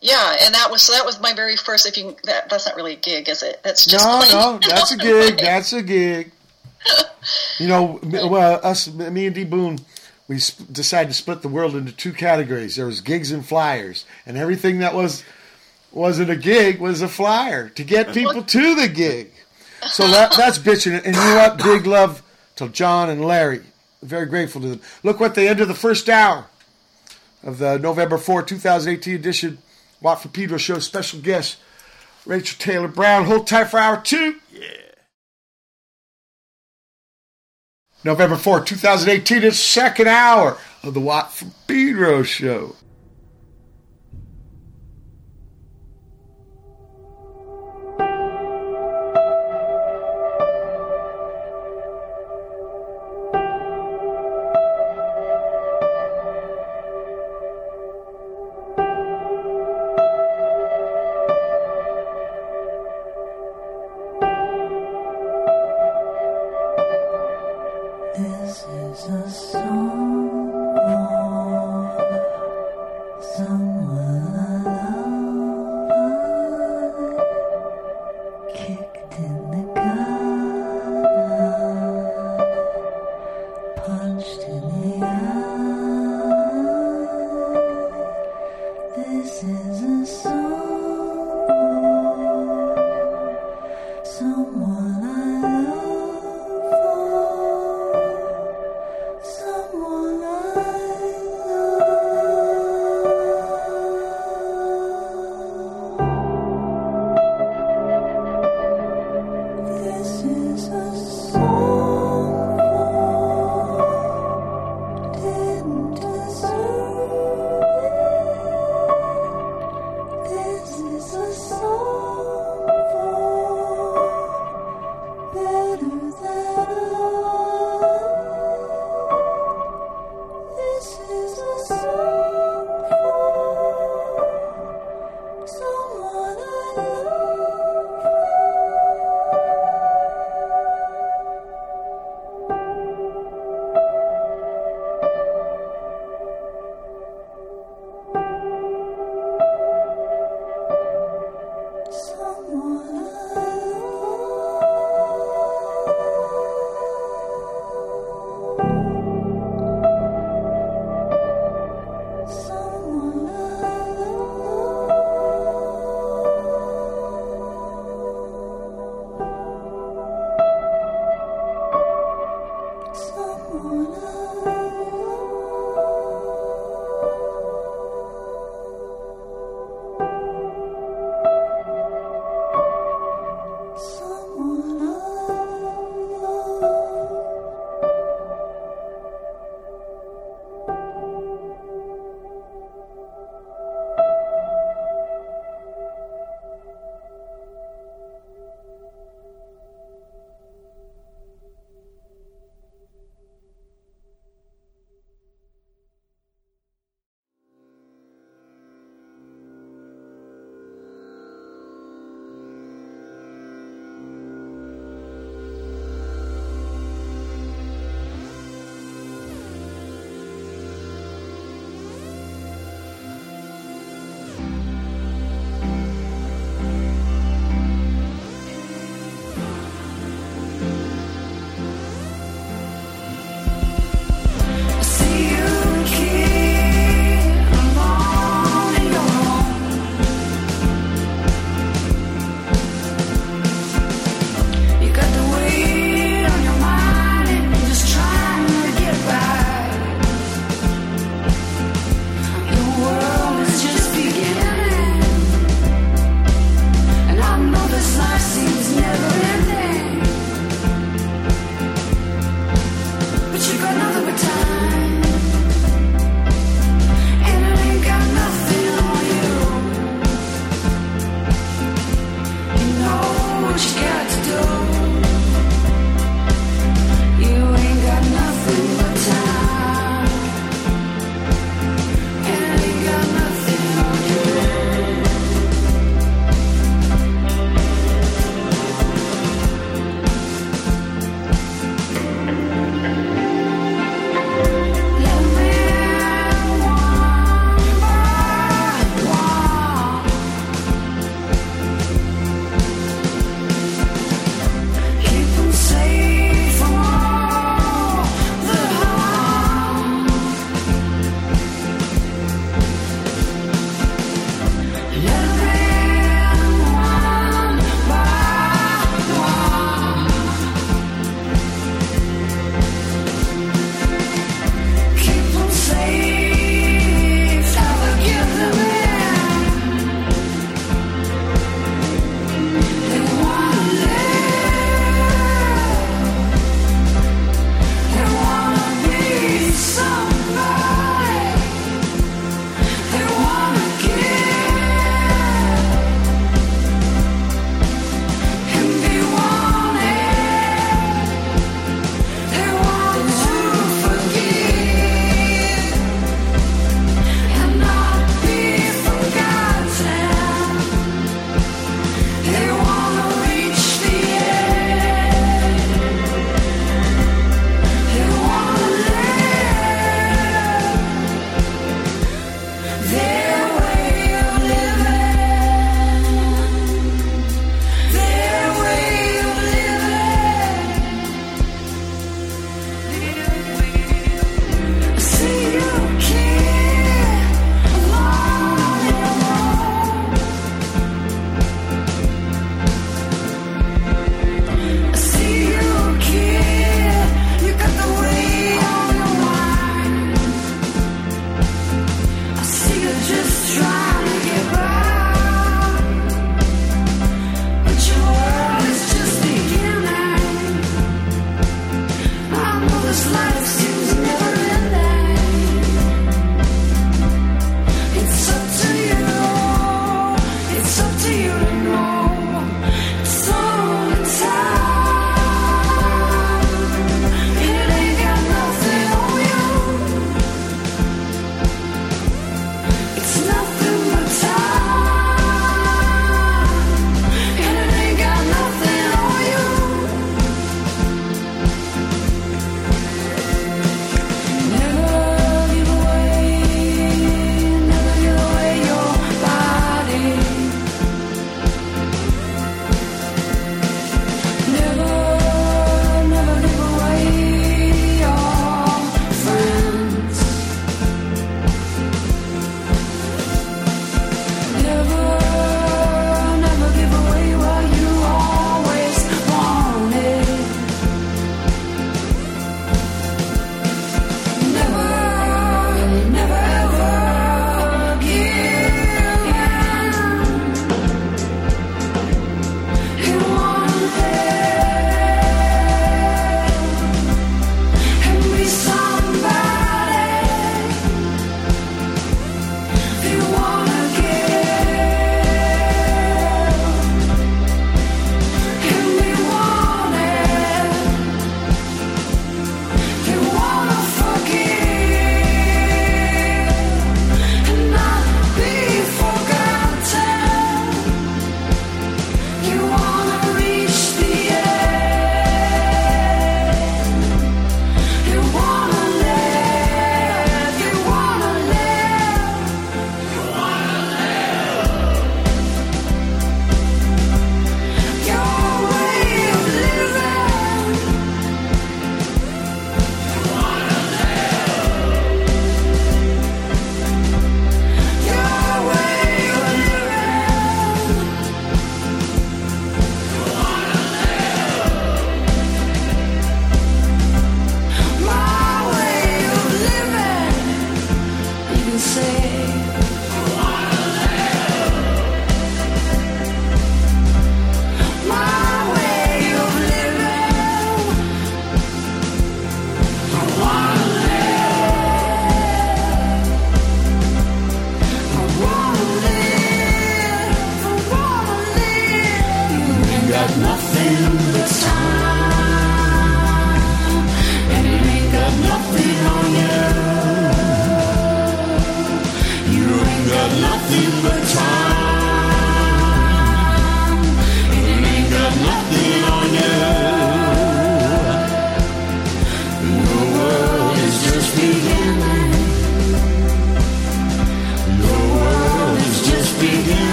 yeah, and that was so that was my very first. If you that that's not really a gig, is it? That's just No, no, that's a (laughs) gig. That's a gig. You know, well, us, me and D. Boon, we sp- decided to split the world into two categories. There was gigs and flyers, and everything that was wasn't a gig was a flyer to get people to the gig. So that, that's bitching. And you what? Big love to John and Larry. Very grateful to them. Look what they ended the first hour of the November 4, 2018 edition Watt for Pedro show. Special guest Rachel Taylor Brown. Hold tight for hour two. Yeah. November 4, 2018, it's second hour of the Watt from Pedro show.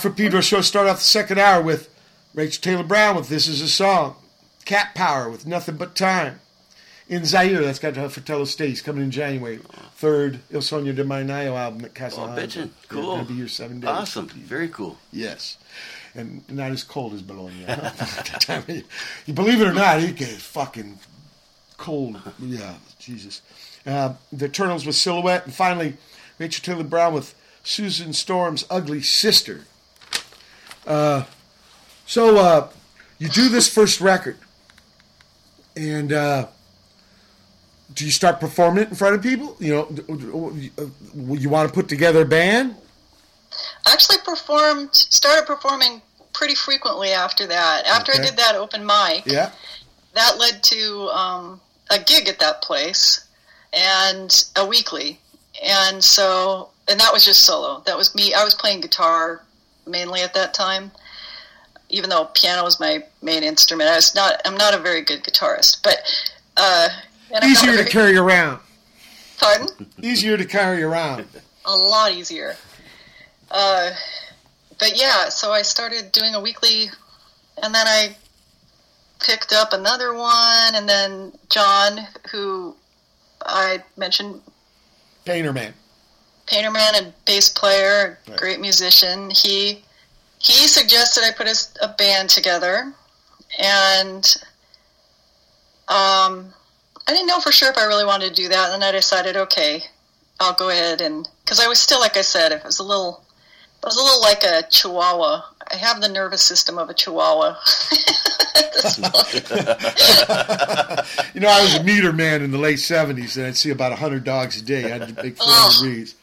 For Pedro show start off the second hour with Rachel Taylor Brown with This Is a Song. Cat Power with Nothing But Time. In Zaire, that's got uh, Fratello States coming in January. Third Il Sogno del Marinaio album at Casa Oh, bitchin'. Cool. Gonna be here seven days. Awesome. Very cool. Yes. And not as cold as Bologna. (laughs) You believe it or not, it gets fucking cold. Yeah, Jesus. Uh, the Eternals with Silhouette. And finally, Rachel Taylor Brown with Susan Storm's Ugly Sister. Uh, so, uh, you do this first record. And uh, do you start performing it in front of people? You know, uh, you want to put together a band? I actually performed started performing pretty frequently after that after Okay. i did that open mic Yeah. that led to um, a gig at that place and a weekly and so and that was just solo that was me i was playing guitar mainly at that time even though piano was my main instrument i was not i'm not a very good guitarist but uh Easier to carry around. pardon Easier to carry around. a lot easier. Uh, but yeah, so I started doing a weekly, and then I picked up another one, and then John, who I mentioned, Painter Man. Painter man and bass player, Right. great musician. He he suggested I put a band together, and um, I didn't know for sure if I really wanted to do that. And then I decided, okay, I'll go ahead and because I was still, like I said, it was a little, I was a little like a chihuahua. I have the nervous system of a chihuahua. at this (laughs) point. You know, I was a meter man in the late 70s, and I'd see about 100 dogs a day. I had to make 400 Oh. reads.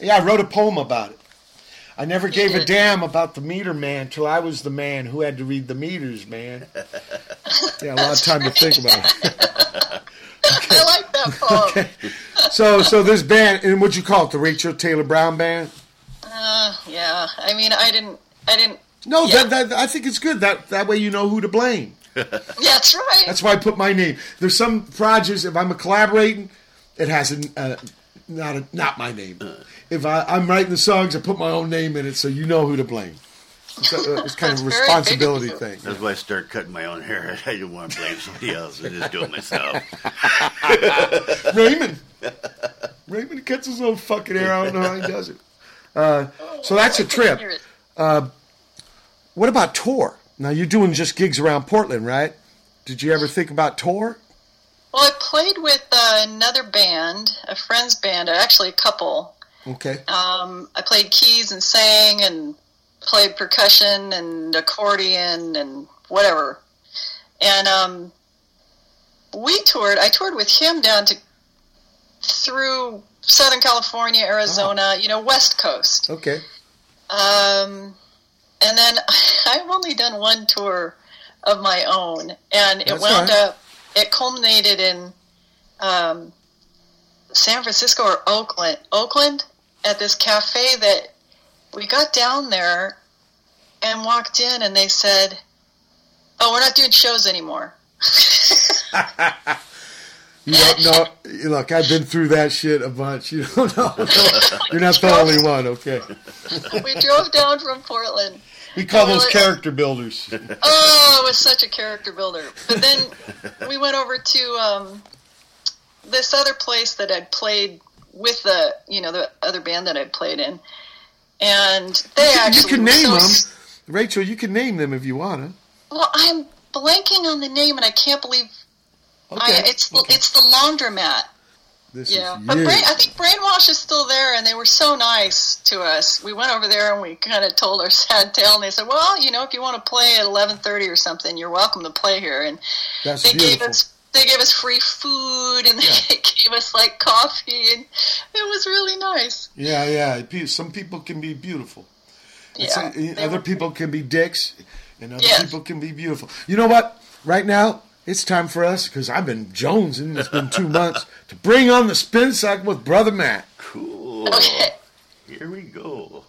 Yeah, I wrote a poem about it. I never gave a damn about the meter man till I was the man who had to read the meters, man. (laughs) Yeah, a lot of time to think about it. I like that poem. Okay. So, so this band, and what'd you call it? The Rachel Taylor Brown Band? Uh, yeah, I mean, I didn't, I didn't. No, Yeah. that, that I think it's good. That that way you know who to blame. (laughs) That's right. That's why I put my name. There's some projects if I'm a collaborating, it has a, uh, not a, not my name. If I, I'm writing the songs, I put my own name in it, so you know who to blame. It's, a, it's kind of a responsibility big thing. That's why I start cutting my own hair. (laughs) I didn't want to blame somebody else. I just do it myself. (laughs) Raymond. Raymond cuts his own fucking hair. I don't know how he does it. Uh, so that's a trip. hear it. What about tour? Now you're doing just gigs around Portland, right? Did you ever think about tour? Well, I played with uh, another band, a friend's band, actually a couple. Okay. Um, I played keys and sang and played percussion and accordion and whatever. And um, we toured. I toured with him down to through Southern California, Arizona. You know, West Coast. Okay. Um, and then (laughs) I've only done one tour of my own, and it That's wound all right. up. It culminated in um, San Francisco or Oakland. Oakland at this cafe that we got down there and walked in, and they said, "Oh, we're not doing shows anymore." (laughs) You don't know. Look, I've been through that shit a bunch. You don't know. (laughs) You're not the only one. Okay. we drove down from Portland. We call Well, those it- character builders. (laughs) Oh, it was such a character builder. But then (laughs) we went over to um, this other place that I'd played with the, you know, the other band that I'd played in, and they You actually can were name so them, Rachel. You can name them if you want to. Well, I'm blanking on the name, and I can't believe Okay. I, it's okay. it's the laundromat. This Yeah, but. Brain, I think Brainwash is still there, and they were so nice to us. We went over there and we kind of told our (laughs) sad tale, and they said, "Well, you know, if you want to play at eleven thirty or something, you're welcome to play here." And That's they beautiful. gave us they gave us free food, and (laughs) they gave us like coffee, and it was really nice. Yeah, yeah. Some people can be beautiful. Yeah, eh, a- other people can be dicks, and other Yes. people can be beautiful. You know what? Right now, it's time for us because I've been jonesing. It's been two months to bring on the spin cycle with Brother Matt. Cool. Okay. Here we go.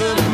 No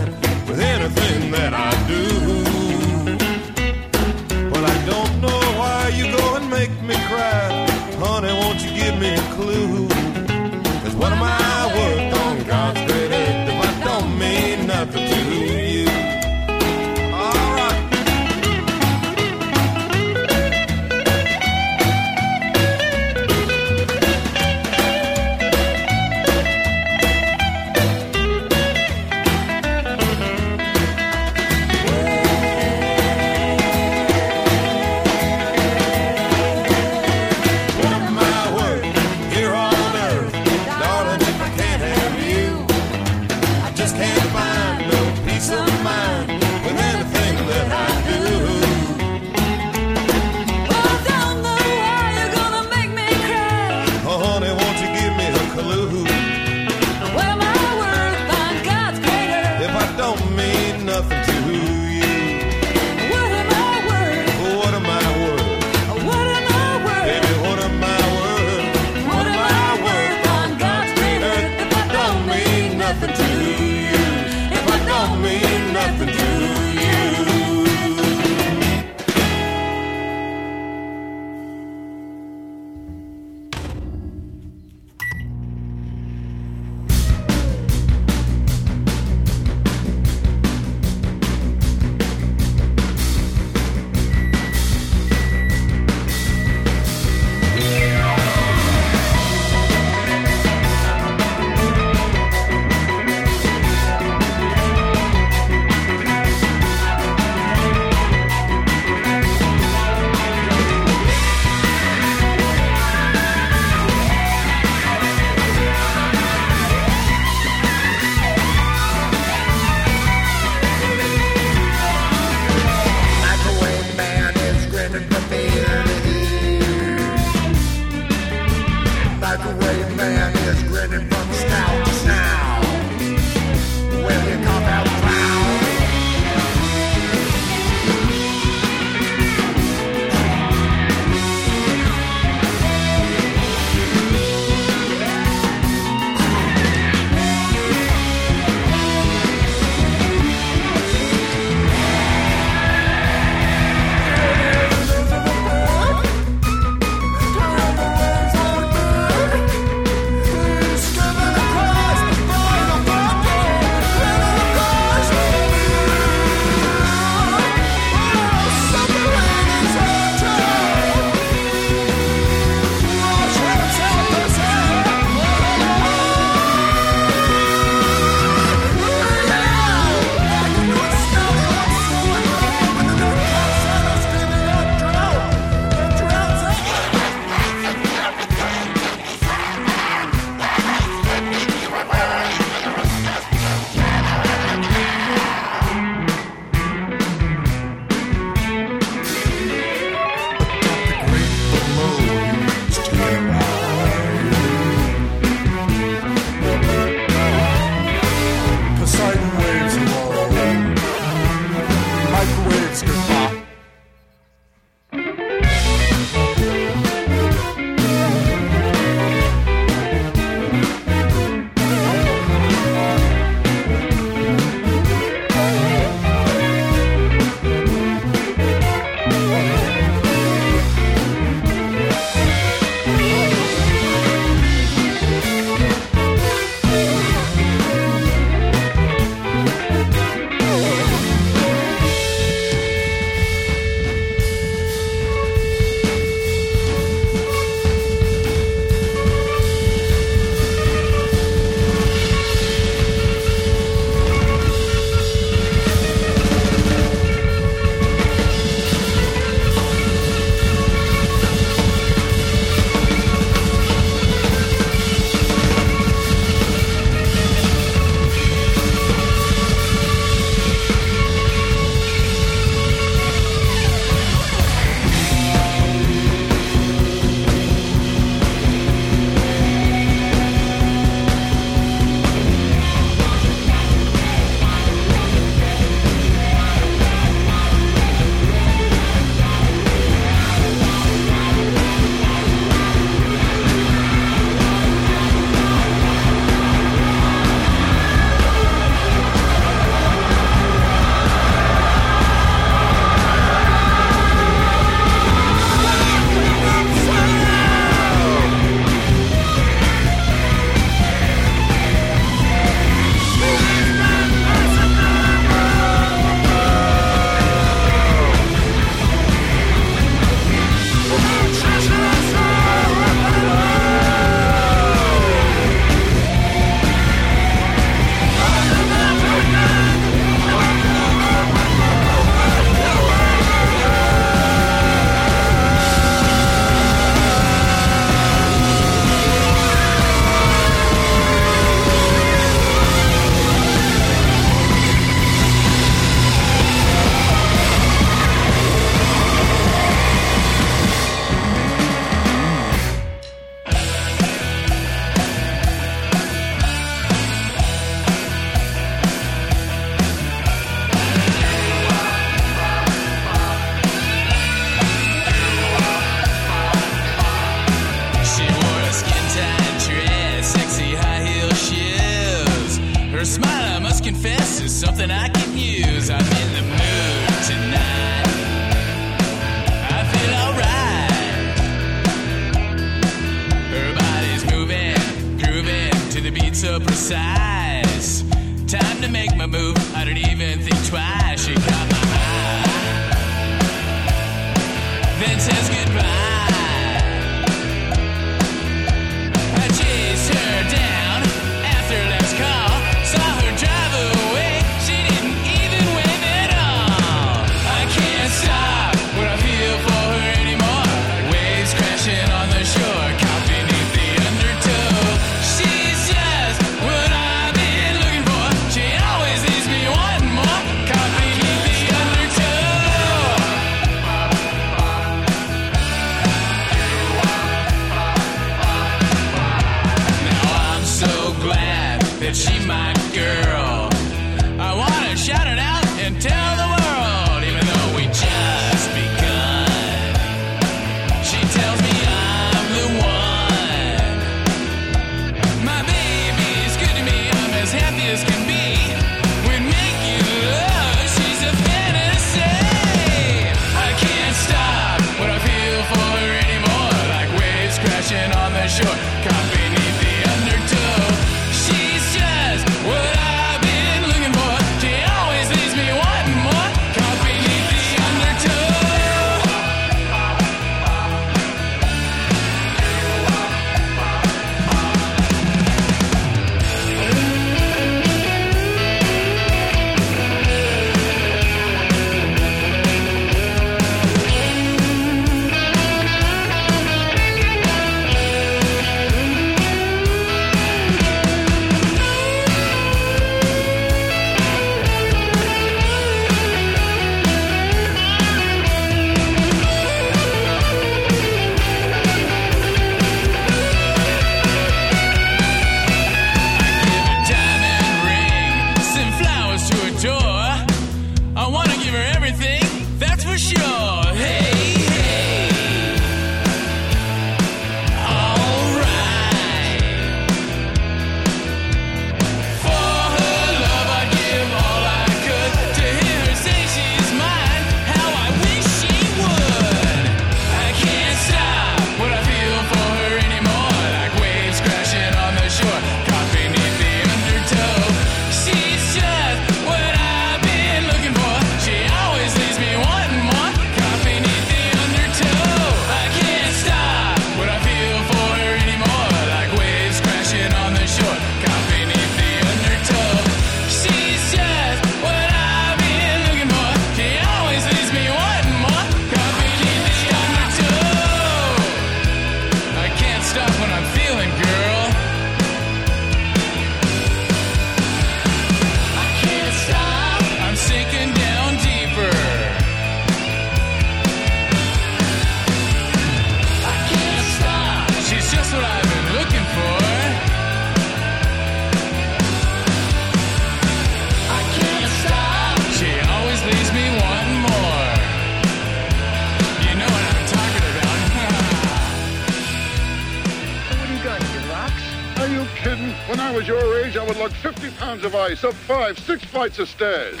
device up five, six flights of stairs.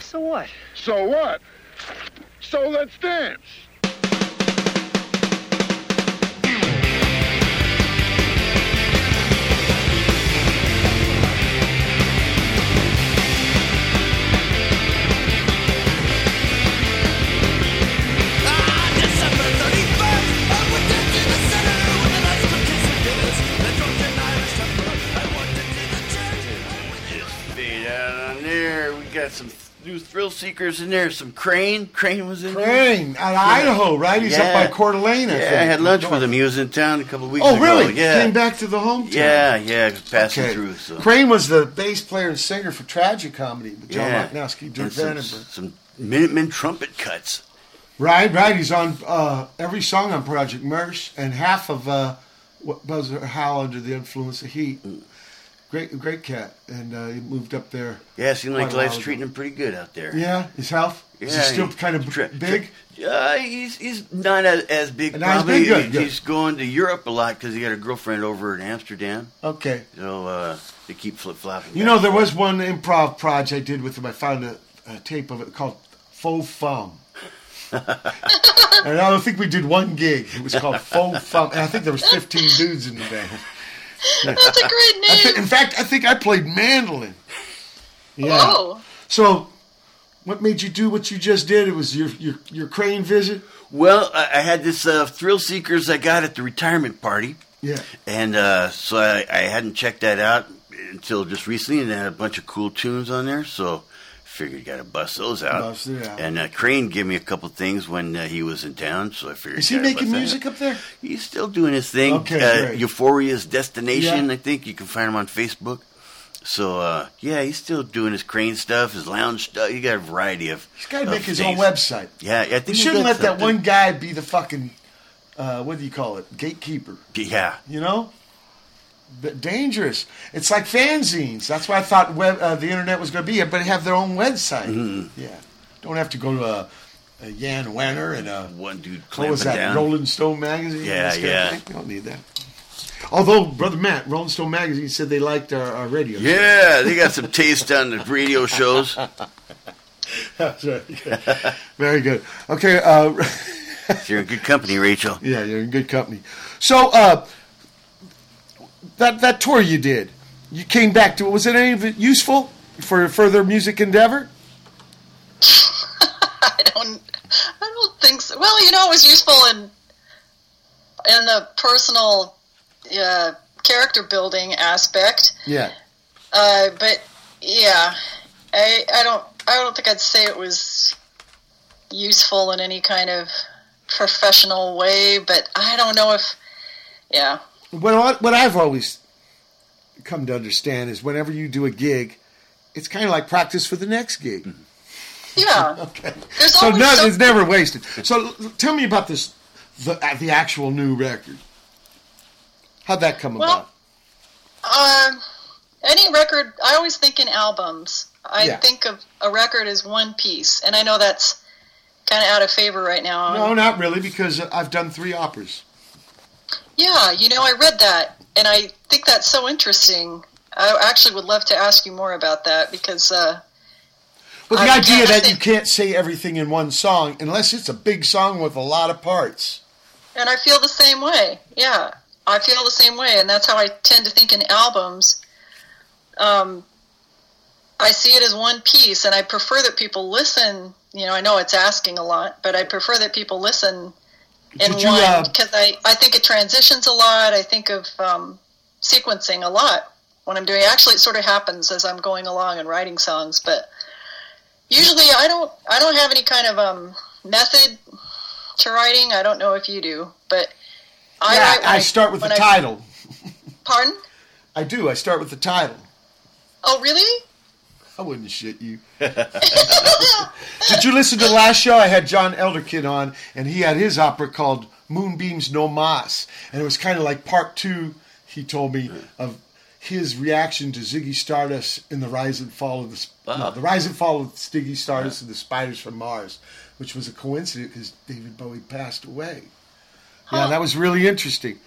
So what? So what? got some new thrill seekers in there. Some Crane. Crane was in there. Crane out of Idaho, right? He's up by Yeah. Coeur d'Alene, I Yeah, think. I had lunch with him. He was in town a couple of weeks Oh, ago. really? Yeah. Came back to the hometown. Yeah, yeah, passing Okay. through. So. Crane was the bass player and singer for Tragicomedy with John yeah. Dirk some, Vandenberg. some Minutemen trumpet cuts. Right, right. He's on uh, every song on Project Mersh and half of uh, what Buzz Howl under the influence of Heat. Mm. Great, great cat, and uh, he moved up there. Yeah, seems like life's treating him pretty good out there. Yeah, his health. Yeah, is still kind of tri- big? Uh, he's he's not as, as big. Probably. Good, good. He's going to Europe a lot because he got a girlfriend over in Amsterdam. Okay. So uh, they keep flip flopping. You know, there was one improv project I did with him. I found a, a tape of it called Faux Fum. (laughs) and I don't think we did one gig. It was called Faux Fum. And I think there was 15 dudes in the band. That's a great I name. thi- in fact, I think I played mandolin. Yeah. Oh. So, what made you do what you just did? It was your your, your crane visit. Well, I, I had this uh, Thrill Seekers I got at the retirement party. Yeah. And uh, so I, I hadn't checked that out until just recently, and they had a bunch of cool tunes on there. So figured got to bust those out. Bust it out. And uh, Crane gave me a couple things when uh, he was in town, so I figured. Is he making music up there? He's still doing his thing. Okay, uh. Euphoria's Destination, Yeah. I think you can find him on Facebook. So uh, yeah, he's still doing his Crane stuff, his lounge stuff. He got a variety of. He's got to make his things. own website. Yeah, I think You shouldn't let that one guy be the fucking uh, what do you call it? Gatekeeper. Yeah. You know, dangerous. It's like fanzines. That's why I thought web, uh, the internet was going to be. Here, but have their own website. Mm-hmm. Yeah, don't have to go to a, a Jan Wenner and a one dude. what was that? down. Rolling Stone magazine. Yeah, This kind of yeah. don't need that. Although, brother Matt, Rolling Stone magazine said they liked our, our radio. show. Yeah, they got some taste on the radio shows. (laughs) That's right. Very good. Okay. Uh, (laughs) You're in good company, Rachel. Yeah, you're in good company. So, uh, that that tour you did, you came back to. It. Was it any of it useful for further music endeavor? (laughs) I don't. I don't think so. Well, you know, it was useful in in the personal uh, character building aspect. Yeah. Uh, but yeah, I I don't I don't think I'd say it was useful in any kind of professional way. But I don't know if yeah. What what I've always come to understand is whenever you do a gig, it's kind of like practice for the next gig. Yeah. (laughs) okay. There's So always no, some- it's never wasted. So tell me about this, the uh, the actual new record. How'd that come Well, about? Um, any record, I always think in albums. I Yeah. think of a record as one piece, and I know that's kind of out of favor right now. No, not really, because I've done three operas. Yeah, you know, I read that, and I think that's so interesting. I actually would love to ask you more about that because, uh, Well, the I idea that you can't say everything in one song unless it's a big song with a lot of parts. and I feel the same way. Yeah, I feel the same way, and that's how I tend to think in albums. Um, I see it as one piece, and I prefer that people listen. You know, I know it's asking a lot, but I prefer that people listen in Did one uh, because I, I think it transitions a lot. I think of um, sequencing a lot when I'm doing. Actually, it sort of happens as I'm going along and writing songs, but usually I don't. I don't have any kind of um, method to writing. I don't know if you do, but I Yeah, write I start with the I- title. Pardon? I do. I start with the title. Oh, really? I wouldn't shit you. (laughs) Did you listen to the last show? I had John Elderkin on, and he had his opera called Moonbeams No Mas, and it was kind of like part two. He told me of his reaction to Ziggy Stardust in the rise and fall of the Sp- no, the rise and fall of Ziggy Stardust and the Spiders from Mars, which was a coincidence because David Bowie passed away. Yeah, that was really interesting.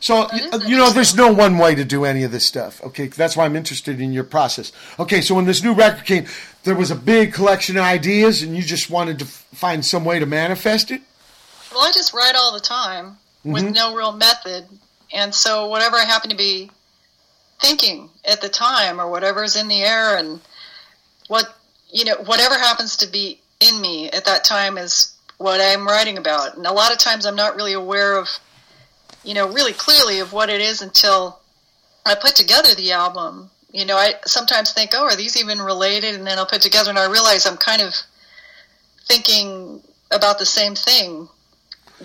So you know, there's no one way to do any of this stuff. Okay, that's why I'm interested in your process. Okay, so when this new record came, there was a big collection of ideas, and you just wanted to f- find some way to manifest it. Well, I just write all the time with Mhm. no real method, and so whatever I happen to be thinking at the time, or whatever's in the air, and what you know, whatever happens to be in me at that time is what I'm writing about. And a lot of times, I'm not really aware of, you know, really clearly of what it is until I put together the album. You know, I sometimes think, oh, are these even related? And then I'll put together, and I realize I'm kind of thinking about the same thing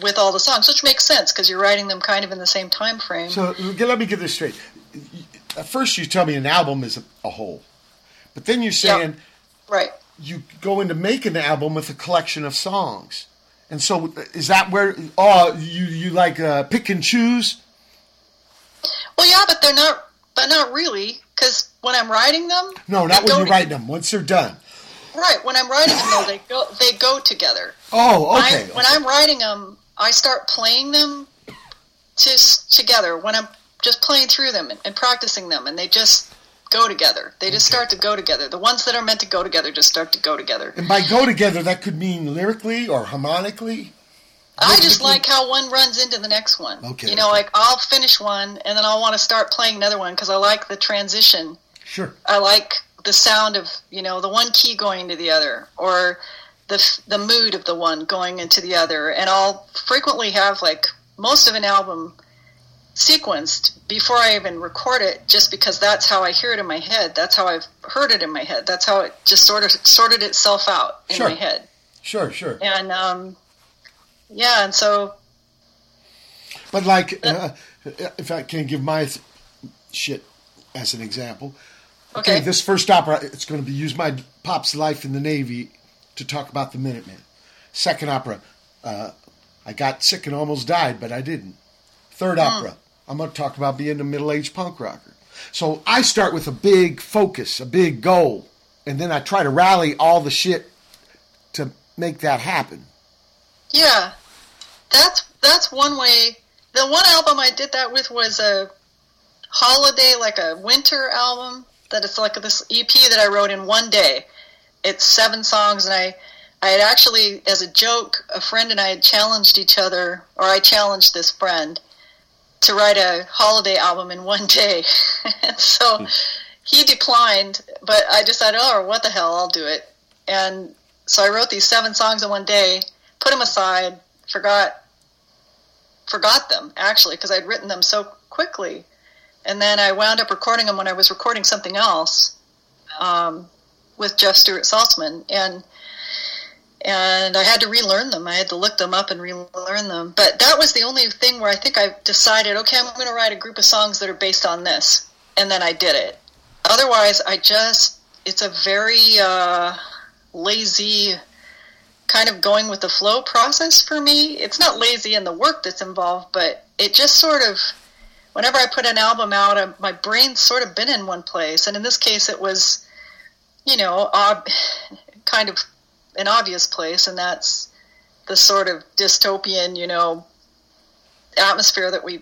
with all the songs, which makes sense because you're writing them kind of in the same time frame. So let me get this straight. At first, you tell me an album is a, a whole, but then you're saying right. you go into making the album with a collection of songs. And so, is that where? Oh, you you like uh, pick and choose? Well, yeah, but they're not, but not really, because when I'm writing them, No, not when you write them. Once they're done. Right. When I'm writing them, though, they go they go together. Oh, When okay. I- when I'm writing them, I start playing them just together. When I'm just playing through them and, and practicing them, and they just go together. They just start to go together. The ones that are meant to go together just start to go together. And by go together, that could mean lyrically or harmonically. I just like how one runs into the next one. Okay, You know, like I'll finish one and then I'll want to start playing another one because I like the transition. Sure. I like the sound of you know the one key going to the other, or the the mood of the one going into the other, and I'll frequently have like most of an album sequenced before I even record it, just because that's how I hear it in my head. That's how I've heard it in my head. That's how it just sort of sorted itself out in Sure. my head. Sure, sure. And um, yeah, and so But like, uh, if I can give my th- shit as an example. Okay. This first opera, it's going to be use my pop's life in the Navy to talk about the Minutemen. Second opera, uh, I got sick and almost died, but I didn't. Third opera, I'm going to talk about being a middle-aged punk rocker. So I start with a big focus, a big goal, and then I try to rally all the shit to make that happen. Yeah, that's that's one way. The one album I did that with was a holiday, like a winter album. That it's like this EP that I wrote in one day. It's seven songs, and I I had actually, as a joke, a friend and I had challenged each other, or I challenged this friend to write a holiday album in one day. and (laughs) so he declined, but I decided, oh, what the hell, I'll do it. And so I wrote these seven songs in one day, put them aside, forgot forgot them actually because I'd written them so quickly, and then I wound up recording them when I was recording something else um, with Jeff Stuart Saltzman, and and I had to relearn them. I had to look them up and relearn them. But that was the only thing where I think I decided, okay, I'm going to write a group of songs that are based on this, and then I did it. Otherwise, I just it's a very uh, lazy kind of going with the flow process for me. It's not lazy in the work that's involved, but it just sort of, whenever I put an album out, uh, my brain's sort of been in one place. And in this case, it was, you know, ob- (sighs) kind of an obvious place, and that's the sort of dystopian, you know, atmosphere that we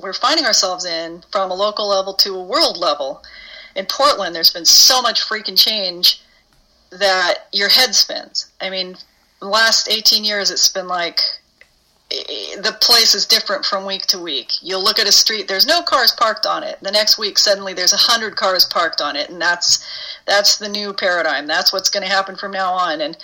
we're finding ourselves in from a local level to a world level. In Portland, there's been so much freaking change that your head spins. I mean, the last 18 years, it's been like the place is different from week to week. You'll look at a street, there's no cars parked on it. The next week, suddenly there's a hundred cars parked on it, and that's that's the new paradigm. That's what's going to happen from now on. And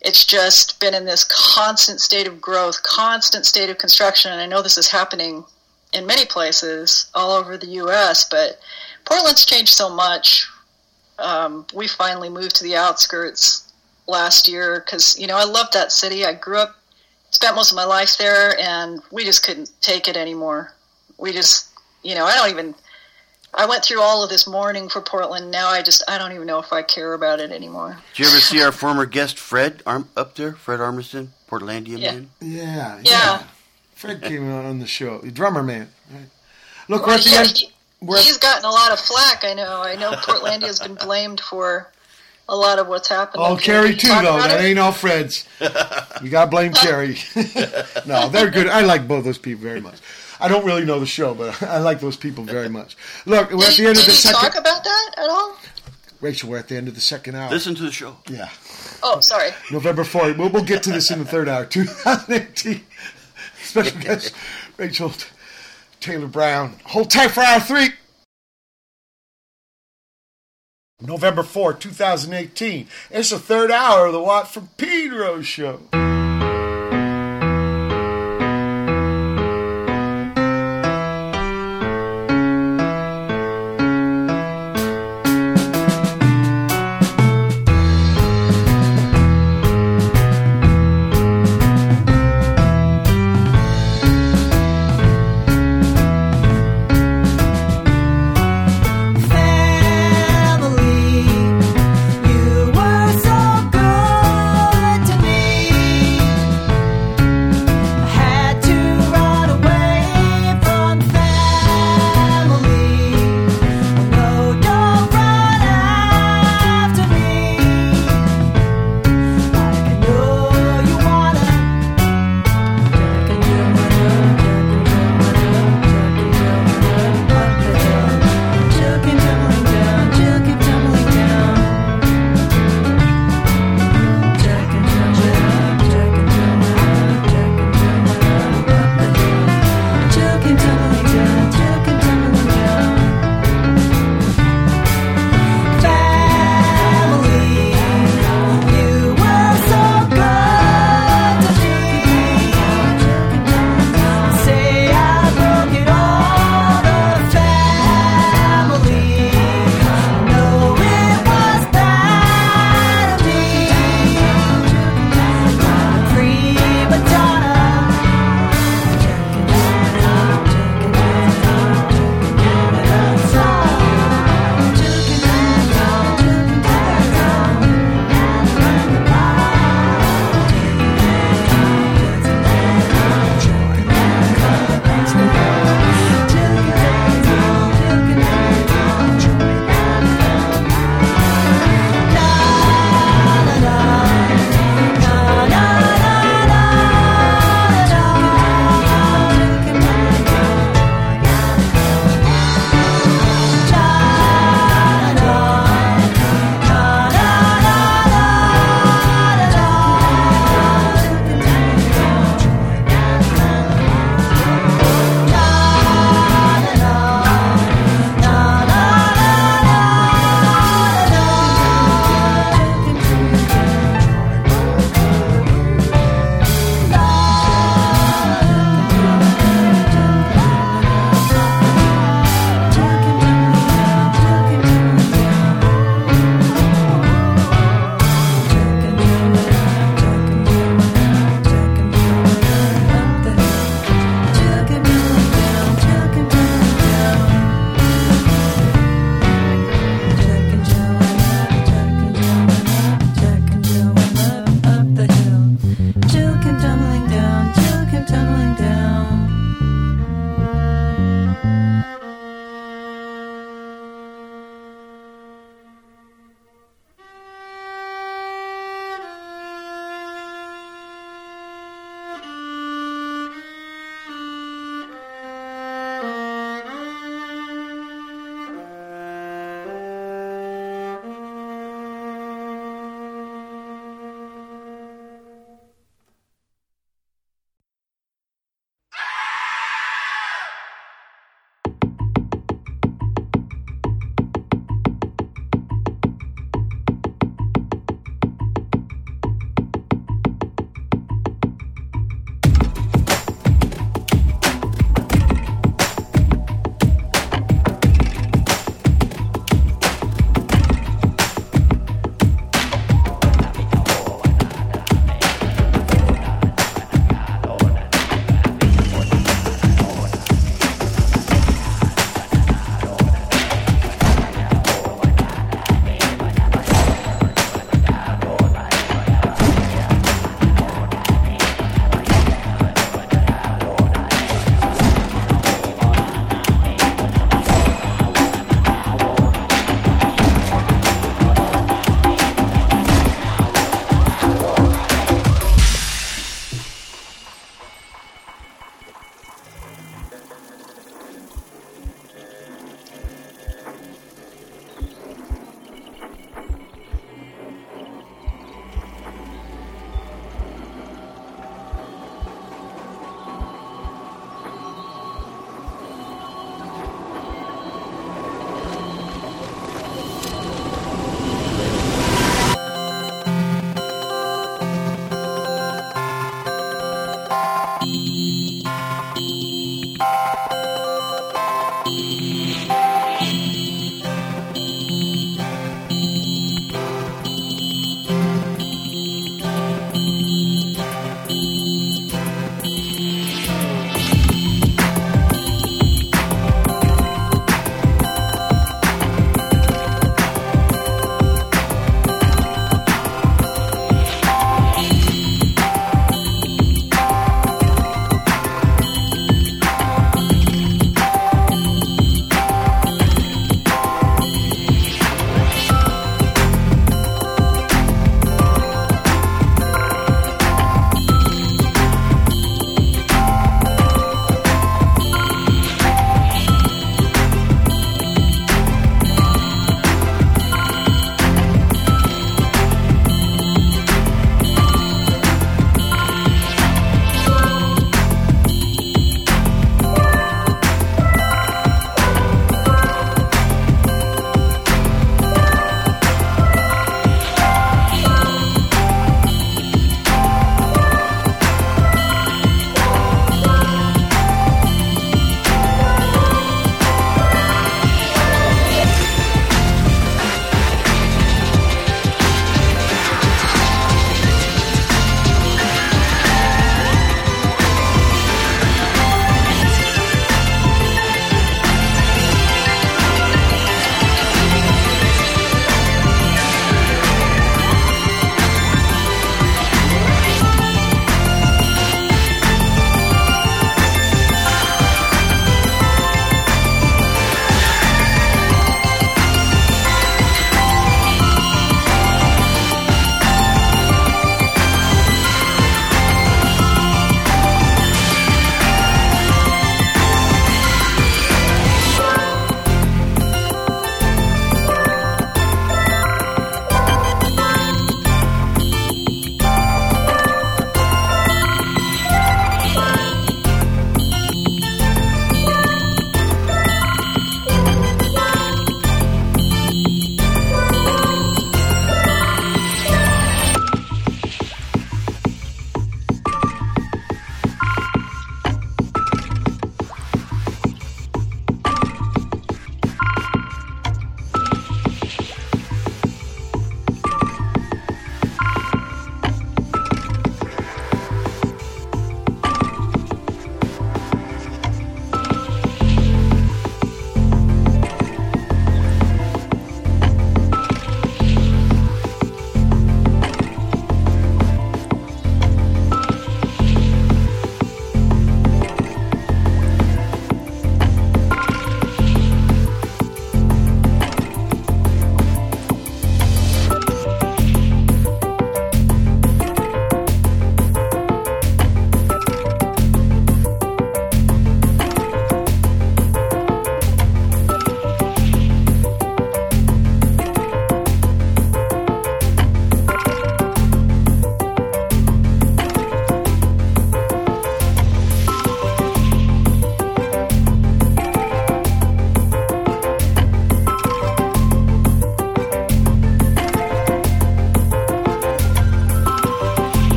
it's just been in this constant state of growth, constant state of construction. And I know this is happening in many places all over the U.S., but Portland's changed so much. Um, we finally moved to the outskirts last year because you know I love that city. I grew up, spent most of my life there, and we just couldn't take it anymore. We just, you know, I don't even. I went through all of this mourning for Portland. Now I just I don't even know if I care about it anymore. Did you ever see our former guest Fred Arm- up there? Fred Armisen, Portlandia Yeah. man. Yeah, Yeah. yeah. Fred came on the show, the drummer man. Right? Look, we're at the Yeah, he- we're- he's gotten a lot of flack. I know. I know Portlandia has been blamed for a lot of what's happening. Oh, Can Carrie too, though. That it? ain't all Fred's. (laughs) You got to blame Carrie. (laughs) no, they're good. I like both those people very much. I don't really know the show, but (laughs) I like those people very much. Look, we're at the end of did the he second. talk about that at all? Rachel, we're at the end of the second hour. Listen to the show. Yeah, Oh, sorry. November 4th. We'll, we'll get to this in the third hour. 2018. Special guest, Rachel Taylor Brown. Hold tight for hour three. November 4, 2018. It's the third hour of the Watt from Pedro show.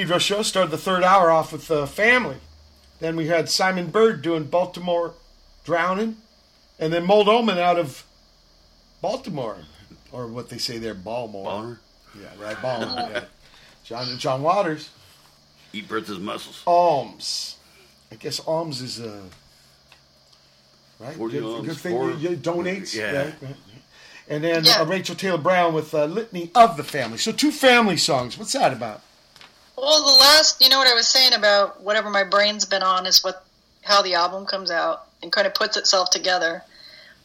Watt for Pedro show started the third hour off with uh, Family. Then we had Simon Bird doing Baltimore Drowning. And then Mold Omen out of Baltimore. Or what they say there, Baltimore. Balmer. Yeah, right, Baltimore. yeah. (laughs) John, John Waters. Eat Bertha's mussels. Alms. I guess alms is a right. Forty good, alms, good thing four- you, you donate. Yeah. Right, right, right. And then uh, Rachel Taylor Brown with uh, Litany of the Family. So two family songs. What's that about? Well, the last, you know what I was saying about whatever my brain's been on is what how the album comes out and kind of puts itself together.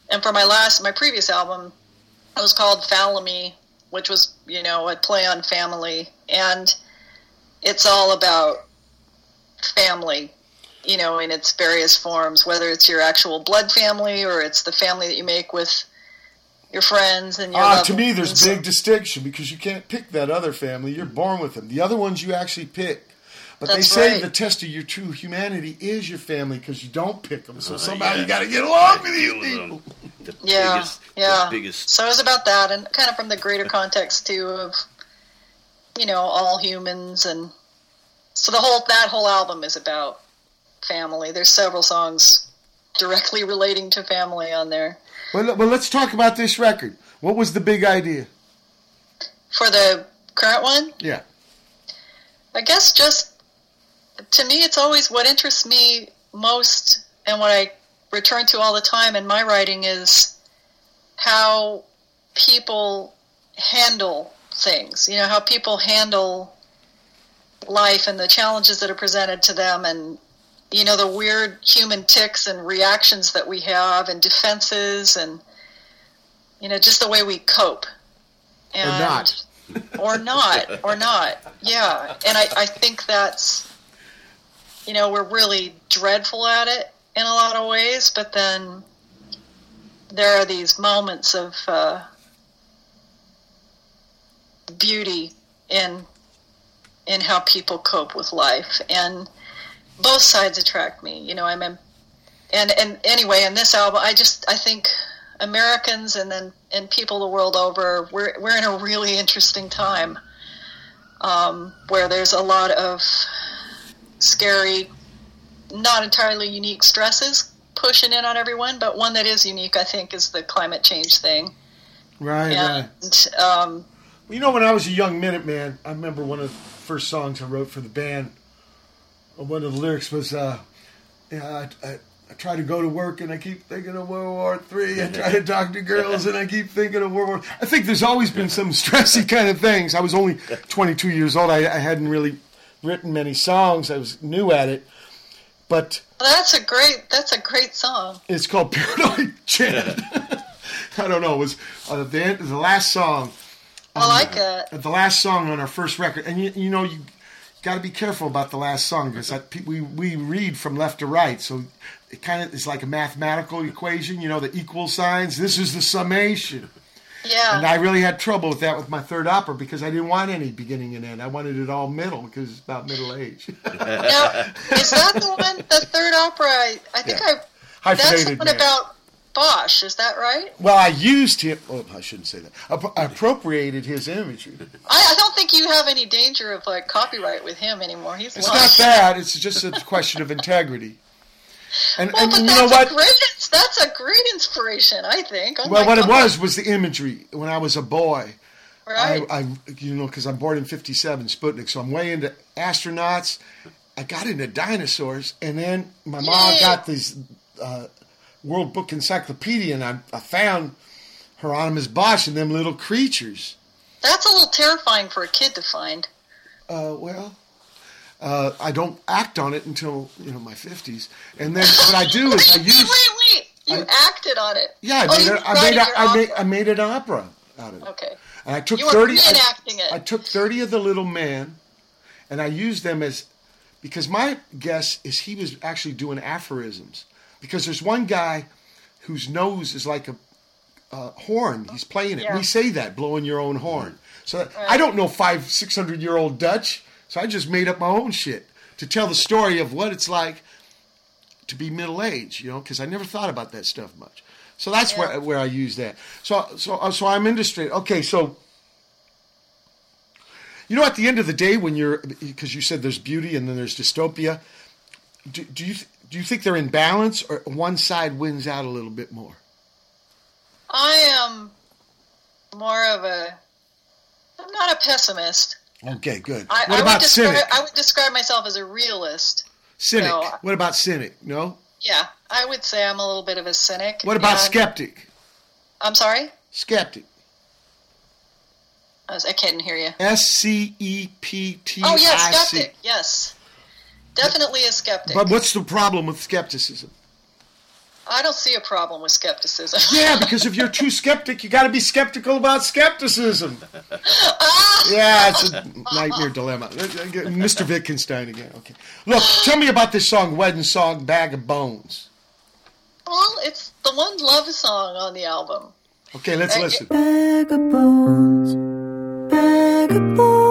And for my last, my previous album, it was called Falamy, which was you know a play on family, and it's all about family, you know, in its various forms, whether it's your actual blood family or it's the family that you make with your friends and your Ah, to me, ones. there's big distinction because you can't pick that other family. You're born with them. The other ones you actually pick. But they say right. the test of your true humanity is your family because you don't pick them. So Uh, somehow yeah. you got to get along with these Deal with people. The Yeah, biggest, yeah. The biggest. So it was about that, and kind of from the greater context too of, you know, all humans, and so the whole that whole album is about family. There's several songs directly relating to family on there. Well, well, let's talk about this record. What was the big idea? For the current one, Yeah. I guess just to me, it's always what interests me most, and what I return to all the time in my writing is how people handle things. You know, how people handle life and the challenges that are presented to them, and you know, the weird human ticks and reactions that we have, and defenses, and you know, just the way we cope. and, Or not. or not, or not. Yeah, and I, I think that's, you know, we're really dreadful at it in a lot of ways, but then there are these moments of uh, beauty in in how people cope with life, and both sides attract me. You know, I'm, and and anyway, in this album, I just I think Americans and then and people the world over, we're we're in a really interesting time um, where there's a lot of scary not entirely unique stresses pushing in on everyone, but one that is unique, I think, is the climate change thing. Right, right. And um, you know, when I was a young Minuteman, I remember one of the first songs I wrote for the band. One of the lyrics was, uh, yeah, I, I, I try to go to work and I keep thinking of World War Three. I try to talk to girls and I keep thinking of World War. I think there's always been some stressy kind of things. I was only 22 years old. I, I hadn't really written many songs. I was new at it, but that's a great that's a great song. it's called Paranoid Chant. (laughs) I don't know. It was uh, the the last song. I like it. the last song on our first record, and you, you know you got to be careful about the last song because we we read from left to right, so it kind of is like a mathematical equation. You know the equal signs. This is the summation. Yeah. And I really had trouble with that with my third opera because I didn't want any beginning and end. I wanted it all middle because it's about middle age. (laughs) Now, is that the one, the third opera? I, I think Yeah. I. That's the one man. about Bosch. Is that right? well, I used him. Oh, I shouldn't say that. I appropriated his imagery. I, I don't think you have any danger of like copyright with him anymore. He's It's lost. not that. It's just a question of integrity. And, Well, and but you that's know what? a great. That's a great inspiration, I think. Oh well, what it was was the imagery. When I was a boy, Right. I, I you know, because I'm born in '57, Sputnik, so I'm way into astronauts. I got into dinosaurs, and then my mom got these uh, World Book Encyclopedia, and I, I found Hieronymus Bosch and them little creatures. That's a little terrifying for a kid to find. Uh, well, uh, I don't act on it until you know my 50s, and then what I do is I (laughs) use. wait, wait! wait. You acted on it. Yeah, I Oh, made, it, I, made, a, I, made. I made an opera out of it. Okay. And I took You 30 I, it. I took 30 of the little man and I used them as because my guess is he was actually doing aphorisms because there's one guy whose nose is like a uh, horn. He's playing it. Yeah. We say that blowing your own horn. So I don't know five, six hundred year old Dutch. So I just made up my own shit to tell the story of what it's like to be middle aged. You know, because I never thought about that stuff much. So that's where where I use that. So so uh, so I'm interested. Okay, so you know, at the end of the day, when you're because you said there's beauty and then there's dystopia. Do, do you do you think they're in balance, or one side wins out a little bit more? I am more of a. I'm not a pessimist. Okay, good. I, what I about would describe, cynic? I would describe myself as a realist. Cynic. No. Uh, what about cynic? No. Yeah, I would say I'm a little bit of a cynic. What about skeptic? I'm sorry, Skeptic. I, was, I can't hear you. S C E P T Oh yes, skeptic. Yes, definitely a skeptic. But what's the problem with skepticism? I don't see a problem with skepticism. (laughs) Yeah, because if you're too skeptic, you got to be skeptical about skepticism. (laughs) Yeah, it's a nightmare dilemma. Mr. Wittgenstein again. Okay. Look, tell me about this song, Wedding Song, Bag of Bones. well, it's the one love song on the album. Okay, let's listen. Bag of bones, bag of bones.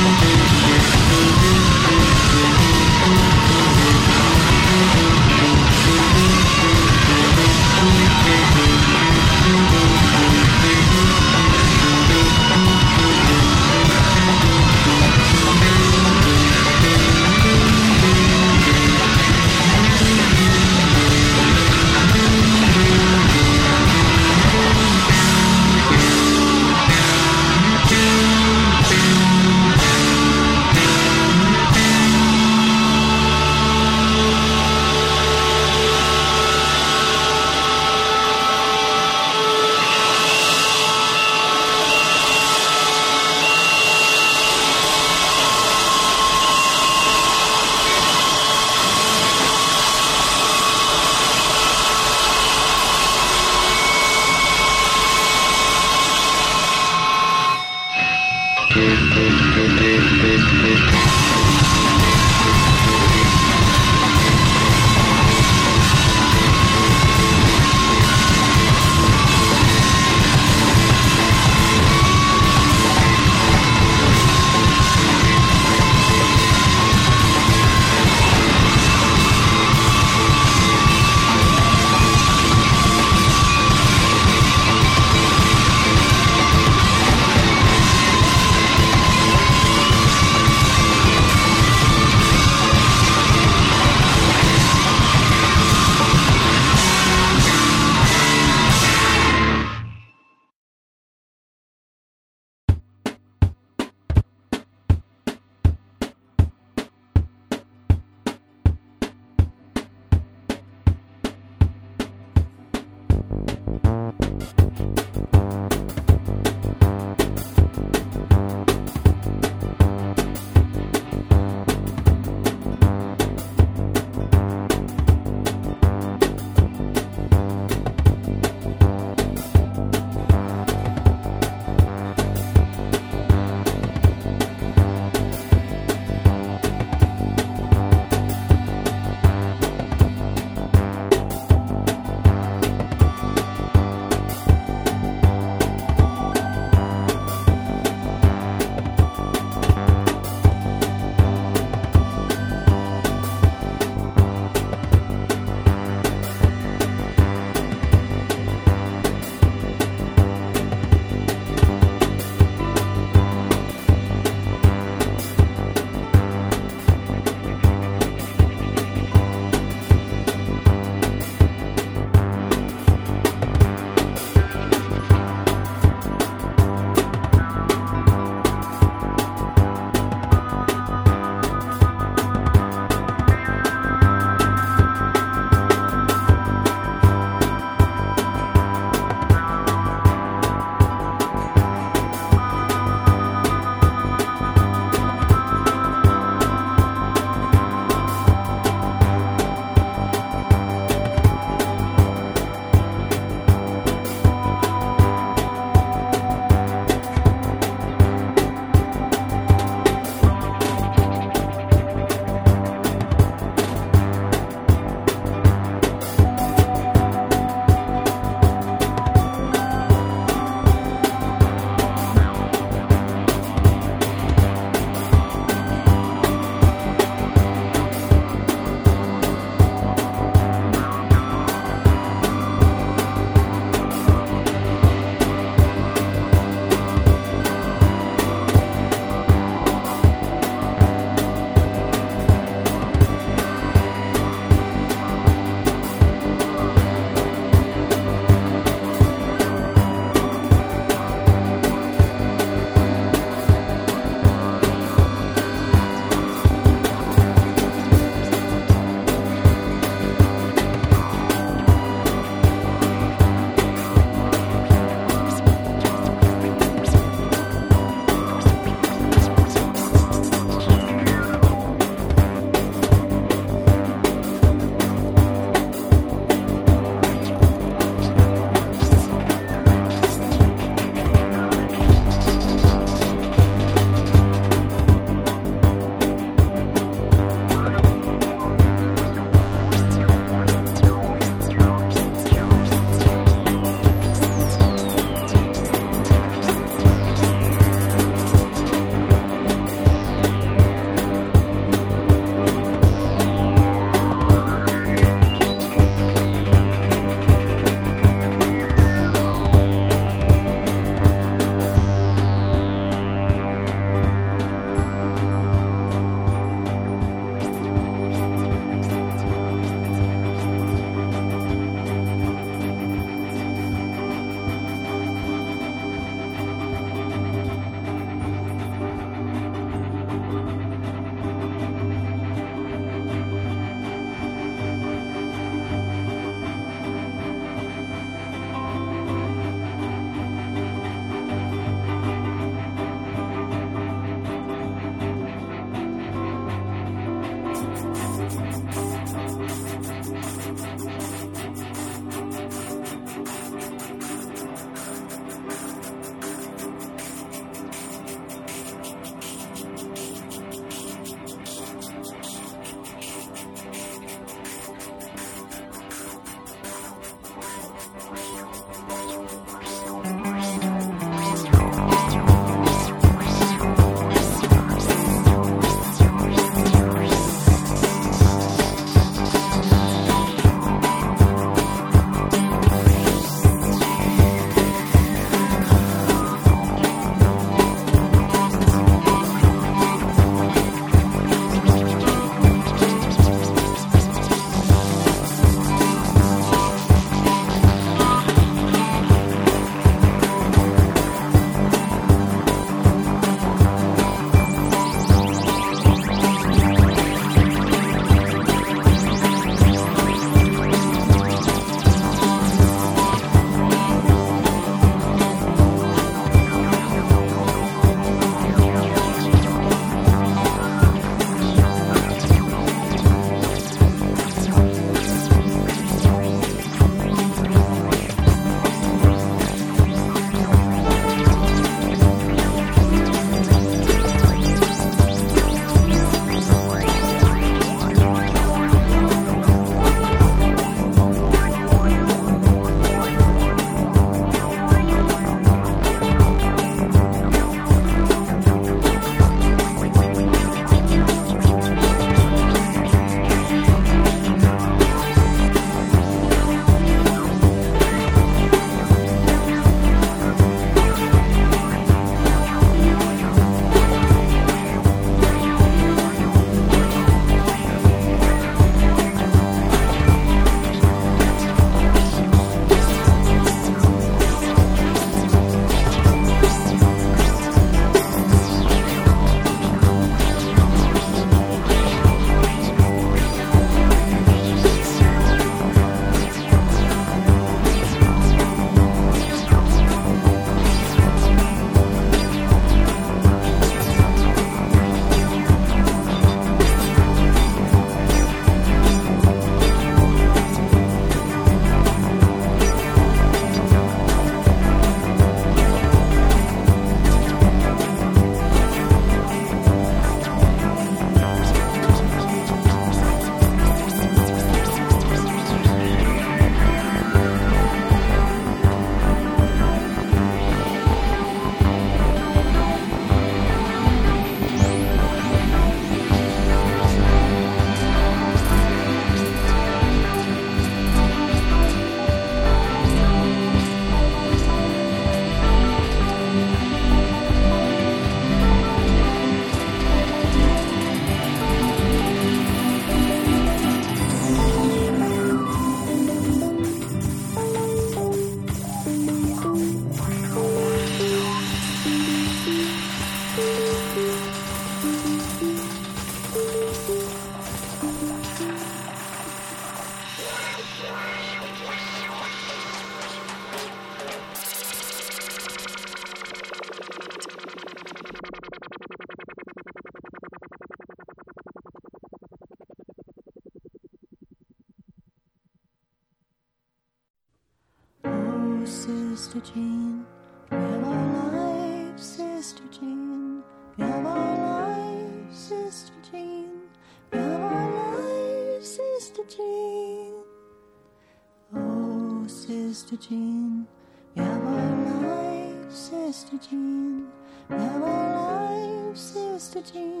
Jean. have our life, Sister Jean. Love our life, Sister Jean.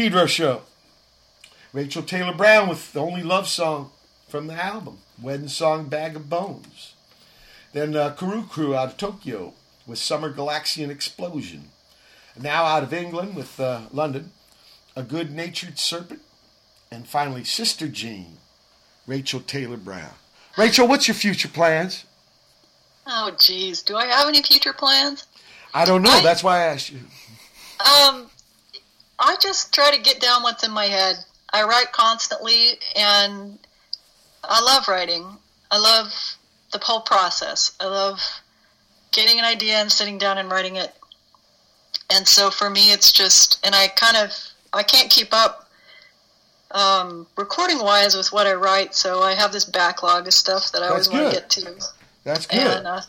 Pedro Show. Rachel Taylor Brown with the only love song from the album, Wedding Song Bag of Bones. Then uh, Kuruucrew out of Tokyo with Summer Galaxian Explosion. Now out of England with uh, London, A Good Natured Serpent. And finally, Sister Jean, Rachel Taylor Brown. Rachel, what's your future plans? Oh, geez. Do I have any future plans? I don't know. That's why I asked you. Um, I just try to get down what's in my head. I write constantly, and I love writing. I love the whole process. I love getting an idea and sitting down and writing it. And so for me, it's just, and I kind of, I can't keep up um, recording wise with what I write, so I have this backlog of stuff that I always That's want to get to. That's good. And uh,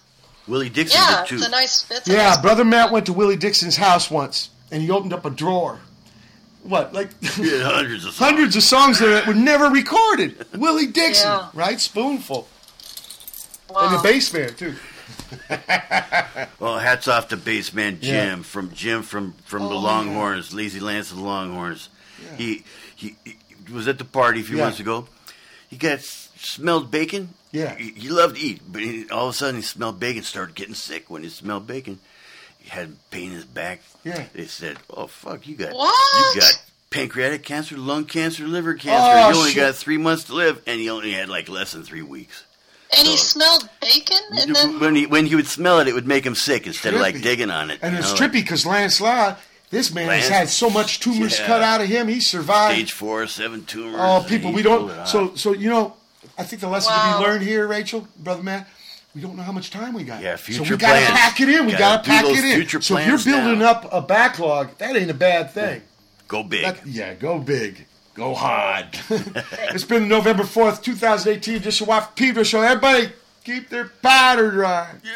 Willie Dixon yeah, did too. it's a nice, it's a Yeah, nice brother Matt went to Willie Dixon's house once, and he opened up a drawer. What, like (laughs) Yeah, hundreds of songs. hundreds of songs that were never recorded? Willie Dixon, Yeah. right? Spoonful, Wow. and the bass man too. (laughs) Well, hats off to bassman Jim Yeah. from Jim from from the Oh, Longhorns, Lazy Lance of the Longhorns. He, he he was at the party a few Yeah. months ago. He got smelled bacon. Yeah. he, he loved to eat, but he, all of a sudden he smelled bacon. Started getting sick when he smelled bacon. He had pain in his back. Yeah. They said, "Oh fuck, you got What? you got pancreatic cancer, lung cancer, liver cancer. Oh, you only shit. got three months to live, and he only had like less than three weeks." And he smelled bacon, and then when he when he would smell it, it would make him sick instead of like digging on it. And it's know, trippy because Lance Law, this man Lance- has had so much tumors Yeah. cut out of him. He survived. Stage four, seven tumors. Oh, people, we don't. So, so you know, I think the lesson to be learned here, Rachel, brother Matt, we don't know how much time we got. Yeah, future So we gotta pack it in. We Gotta gotta, pack it in. future so if you're building now. up a backlog, that ain't a bad thing. go big. That- yeah, go big. Go hard. (laughs) (laughs) it's been November 4th, 2018 edition of Watt Pedro Show. Everybody keep their powder dry. yeah.